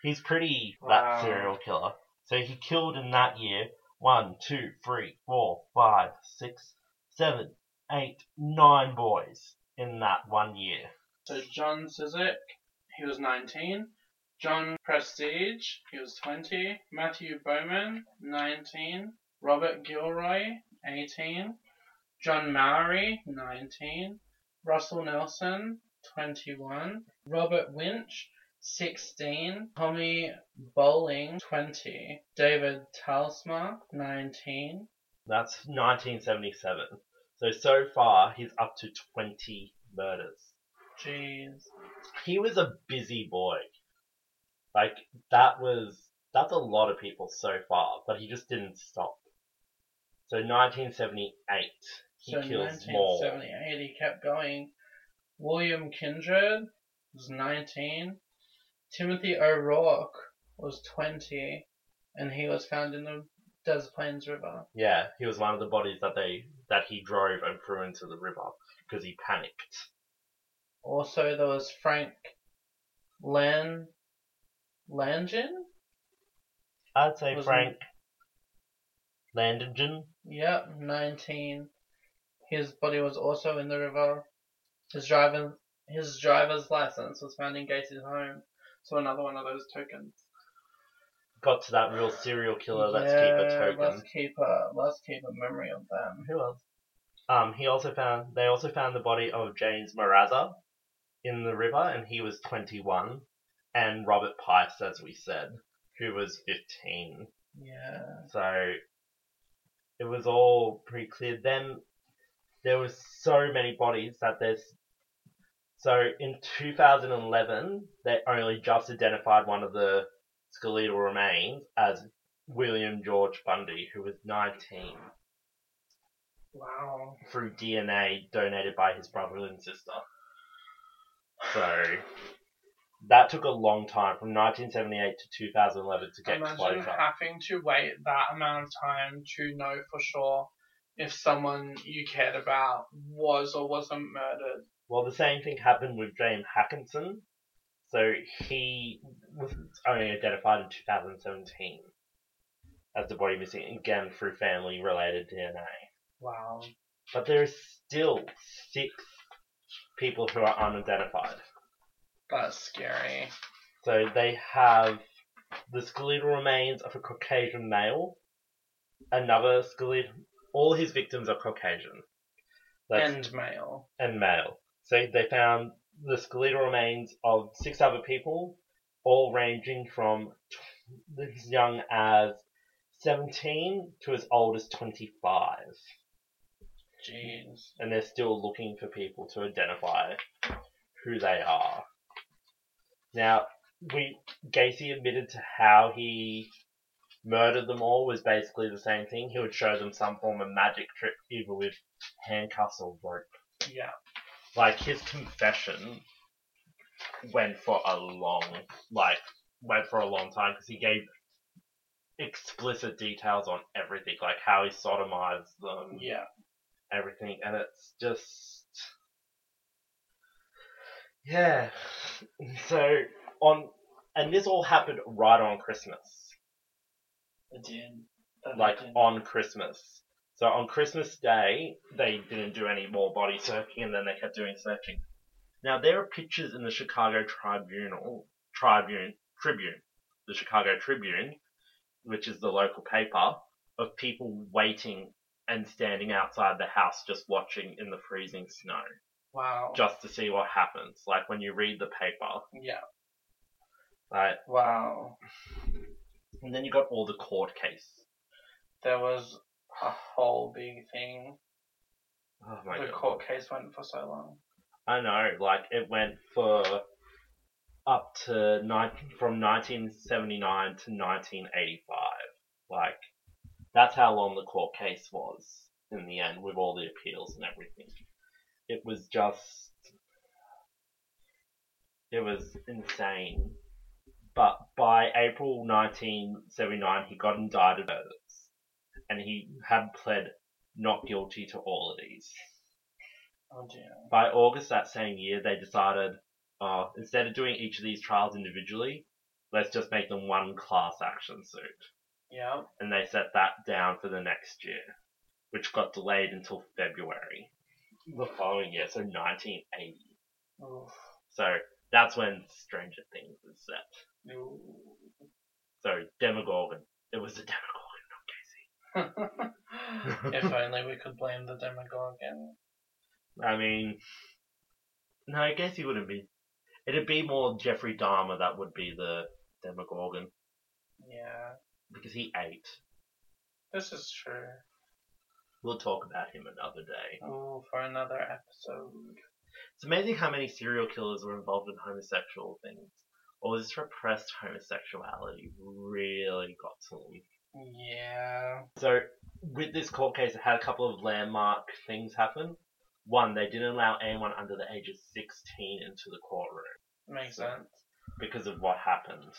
He's pretty Wow. that serial killer. So he killed in that year one, two, three, four, five, six, seven, eight, nine boys in that one year. So John Sizik, he was 19. Jon Prestidge, he was 20. Matthew Bowman, 19. Robert Gilroy, 18. John Mowery, 19. Russell Nelson, 21. Robert Winch, 16. Tommy Boling, 20. David Talsma, 19. That's 1977. So so far he's up to 20 murders. Jeez. He was a busy boy. Like that was that's a lot of people so far, but he just didn't stop. So 1978 so kills more. 1978, he kept going. William Kindred was 19. Timothy O'Rourke was 20, and he was found in the Des Plaines River. Yeah, he was one of the bodies that they that he drove and threw into the river because he panicked. Also, there was Frank Lan Langin. I'd say Was Frank Landingin. Yep, 19. His body was also in the river. His driver, his driver's license was found in Gacy's home. So another one of those tokens. Got to that real serial killer. Let's keep a token. Let's keep a let's keep a memory of them. Who else? Um, he also found they also found the body of James Maraza in the river, and he was 21, and Robert Piest, as we said, who was 15. Yeah. So it was all pretty clear. Then there was so many bodies that there's. So in 2011, they only just identified one of the skeletal remains as William George Bundy, who was 19 Wow. through DNA donated by his brother and sister. So that took a long time from 1978 to 2011 to get Imagine closure. having to wait that amount of time to know for sure if someone you cared about was or wasn't murdered. Well, the same thing happened with James Haakenson. So he was only identified in 2017 as the body missing again through family related DNA. Wow. But there are still six people who are unidentified. That's scary. So they have the skeletal remains of a Caucasian male, another skeletal. All his victims are Caucasian. That's, End male. and male. So they found the skeletal remains of six other people, all ranging from t- as young as 17 to as old as 25. Jeez. And they're still looking for people to identify who they are. Now, we Gacy admitted to how he murdered them all was basically the same thing. He would show them some form of magic trick, either with handcuffs or rope. Yeah. Like his confession went for a long, like, went for a long time because he gave explicit details on everything, like how he sodomized them, Yeah. everything, and it's just yeah. So on, and this all happened right on Christmas, That like on Christmas. So on Christmas Day, they didn't do any more body searching, and then they kept doing searching. Now there are pictures in the Chicago Tribunal, Tribune, Tribune, the Chicago Tribune, which is the local paper, of people waiting and standing outside the house just watching in the freezing snow, Wow. just to see what happens. Like when you read the paper, yeah. Like Wow. And then you got all the court case. There was a whole big thing. Oh my the god. court case went for so long. I know, like it went for up to nine, from 1979 to 1985. Like that's how long the court case was in the end, with all the appeals and everything. It was just, it was insane. But by April 1979, he got indicted, and he had pled not guilty to all of these Oh dear. by August that same year, they decided, uh, instead of doing each of these trials individually, let's just make them one class action suit. Yeah. And they set that down for the next year, which got delayed until February the following year, so 1980. Oof. So that's when Stranger Things was set. Ooh. So Demogorgon. It was the Demogorgon, not Gacy. if only we could blame the Demogorgon. I mean, no, I guess he wouldn't be. It'd be more Jeffrey Dahmer that would be the Demogorgon. Yeah. because he ate. This is true. We'll talk about him another day. Oh, for another episode. It's amazing how many serial killers were involved in homosexual things. Or this repressed homosexuality really got to them. Yeah. So, with this court case, it had a couple of landmark things happen. One, they didn't allow anyone under the age of 16 into the courtroom Makes sense. because of what happened.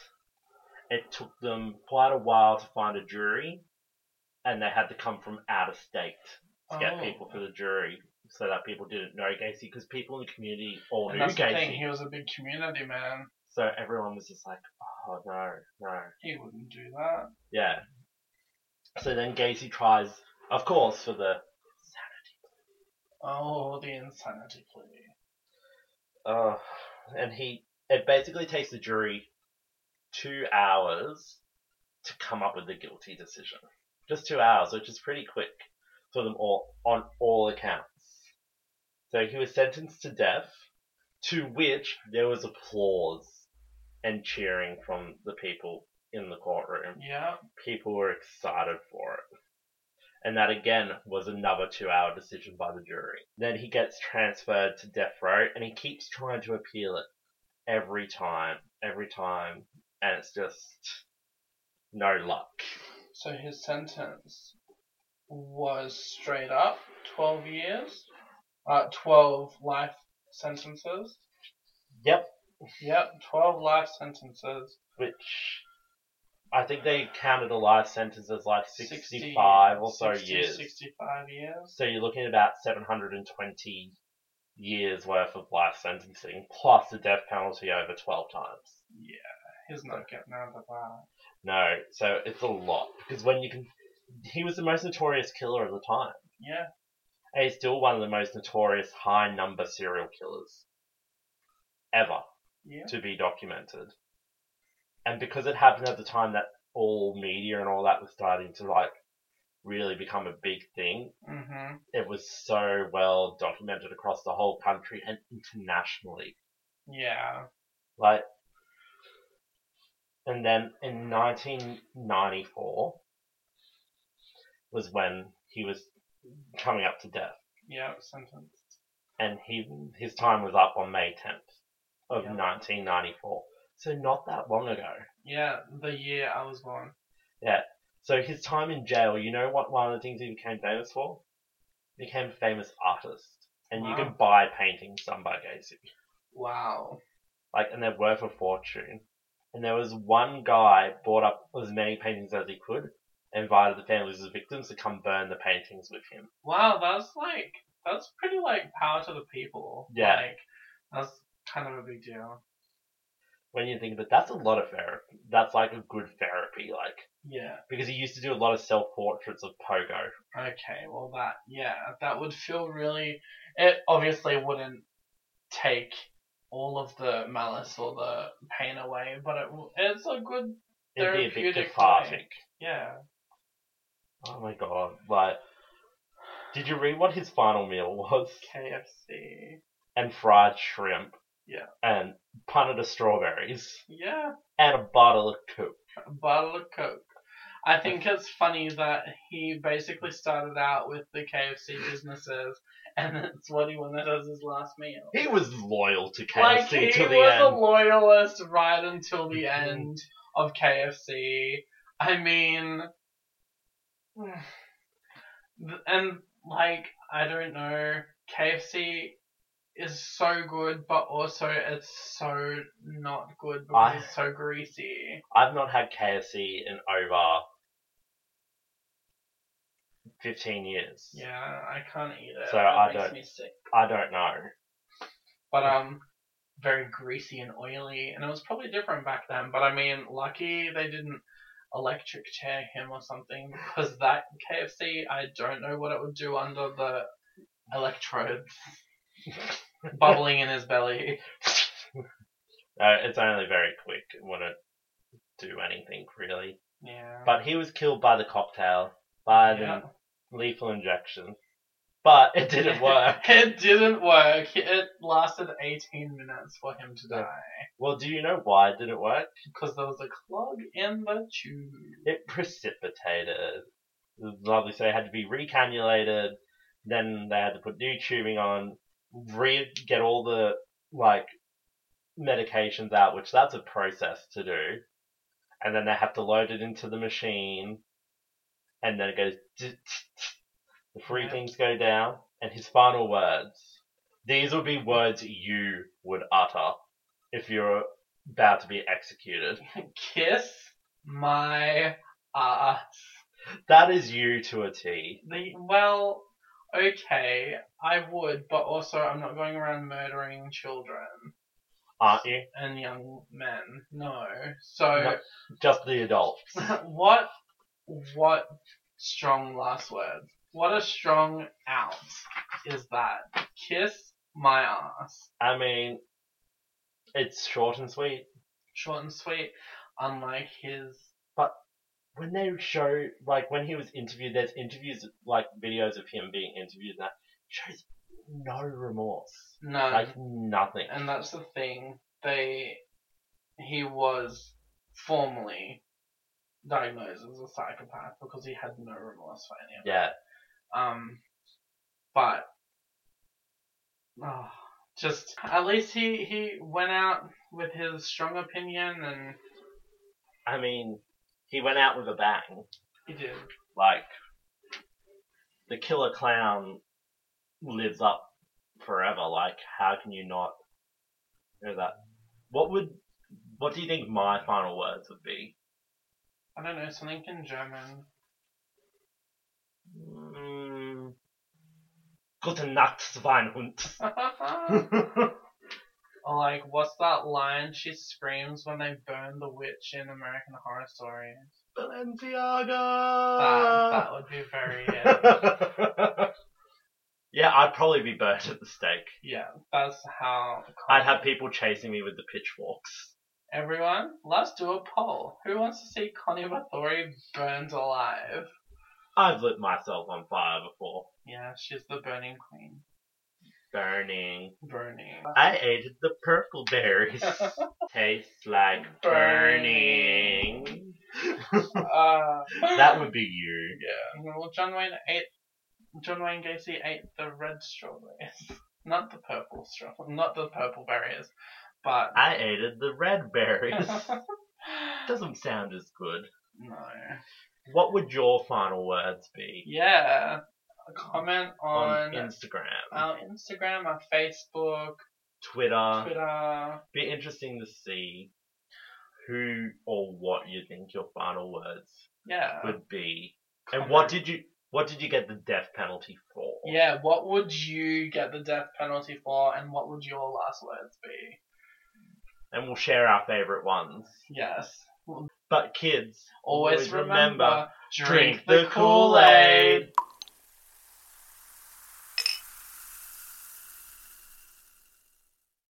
It took them quite a while to find a jury, and they had to come from out of state to get Oh. people for the jury so that people didn't know Gacy because people in the community all And knew that's the thing, Gacy. he was a big community man. So everyone was just like, oh no, no. He wouldn't do that. Yeah. So then Gacy tries, of course, for the insanity plea. Oh, the insanity plea. uh, and he it basically takes the jury two hours to come up with the guilty decision. Just two hours, which is pretty quick for them all on all accounts. So he was sentenced to death, to which there was applause and cheering from the people in the courtroom. Yeah. People were excited for it. And that again was another two hour decision by the jury. Then he gets transferred to death row and he keeps trying to appeal it every time, every time, and it's just no luck. So his sentence was straight up 12 years. Uh, 12 life sentences. Yep, Yep, 12 life sentences. which I think they counted a life sentence as like 60 65 or so 60, years. 65 years. So you're looking at about 720 years worth of life sentencing, plus the death penalty over 12 times. Yeah, he's not getting out of that. No, so it's a lot because when you can, he was the most notorious killer of the time, Yeah. and he's still one of the most notorious high number serial killers ever Yeah. to be documented. And because it happened at the time that all media and all that was starting to like really become a big thing, Mm-hmm. it was so well documented across the whole country and internationally. Yeah. Like, and then in 1994 was when he was coming up to death, Yeah, sentenced. and he his time was up on May 10th of Yeah. 1994. So not that long ago. Yeah, the year I was born. Yeah. So his time in jail, you know what? One of the things he became famous for, he became a famous artist, and you can buy paintings done by Gacy. Wow. like, and they're worth a fortune. And there was one guy bought up as many paintings as he could, invited the families of victims to come burn the paintings with him. Wow, that's like that's pretty like power to the people. Yeah. Like that's kind of a big deal. When you think of it, that's a lot of therapy. That's like a good therapy, like Yeah. because he used to do a lot of self portraits of Pogo. Okay, well that yeah, that would feel really it obviously wouldn't take all of the malice or the pain away, but it it's a good It'd be a bit Therapeutic cathartic. yeah. Oh my god! Like, did you read what his final meal was? KFC. And fried shrimp. Yeah. And punnet of strawberries. Yeah. And a bottle of Coke. A bottle of Coke. I think it's funny that he basically started out with the KFC businesses and that's what he wanted as his last meal. He was loyal to KFC to the end like he till the was a loyalist right until the Mhm. end of KFC. I mean, and like I don't know, KFC is so good, but also it's so not good because I- it's so greasy. I've not had KFC in over 15 years. Yeah, I can't eat it. So it I makes don't- me sick. I don't know. But um, very greasy and oily, and it was probably different back then. But I mean, lucky they didn't electric chair him or something because that KFC, I don't know what it would do under the electrodes bubbling in his belly. Uh, it's only very quick. It wouldn't do anything really. Yeah. But he was killed by the cocktail, by Yeah. the lethal injection. But it didn't work. It didn't work. It lasted 18 minutes for him to die Well, do you know why it didn't work? because there was a clog in the tube. It precipitated. It lovely, so it had to be recannulated. Then they had to put new tubing on, re get all the like medications out, which that's a process to do. And then they have to load it into the machine, and then it goes. The three things go down, and his final words. These would be words you would utter if you're about to be executed. Kiss my ass. That is you to a T. The well, okay, I would, but also I'm not going around murdering children Aren't you? and young men. No. So No. Just the adults. what? What strong last words? What a strong out is that? Kiss my ass. I mean, it's short and sweet. Short and sweet. Unlike his. When they show, like, when he was interviewed, there's interviews, like, videos of him being interviewed, and that shows no remorse. No. Like, nothing. and that's the thing. They. He was formally diagnosed as a psychopath because he had no remorse for any of it. Yeah. Um, but oh, just at least he he went out with his strong opinion, and I mean, he went out with a bang. he did. Like, the killer clown lives up forever. Like, how can you not know that? What would, what do you think my final words would be? I don't know something in German. Mm. Gute Nacht, Schweinhund. or like, what's that line she screams when they burn the witch in American Horror Stories? Balenciaga. That that would be very yeah. yeah, I'd probably be burnt at the stake. yeah. That's how. I'd have people chasing me with the pitchforks. Everyone, let's do a poll. Who wants to see Connie Bathory burned alive? I've lit myself on fire before. Yeah, she's the burning queen. Burning. Burning. I ate the purple berries. Tastes like burning. uh, that would be you. yeah. Well, John Wayne ate. John Wayne Gacy ate the red strawberries, not the purple straw, not the purple berries, but. I ate the red berries. Doesn't sound as good. no. What would your final words be Yeah. Comment on on Instagram? our Instagram, our Facebook, Twitter. Twitter. Be interesting to see who or what you think your final words Yeah. would be, and what did you what did you get the death penalty for? Yeah, what would you get the death penalty for, and what would your last words be? and we'll share our favorite ones. Yes. But kids, Always, Always remember, remember, drink the Kool Aid.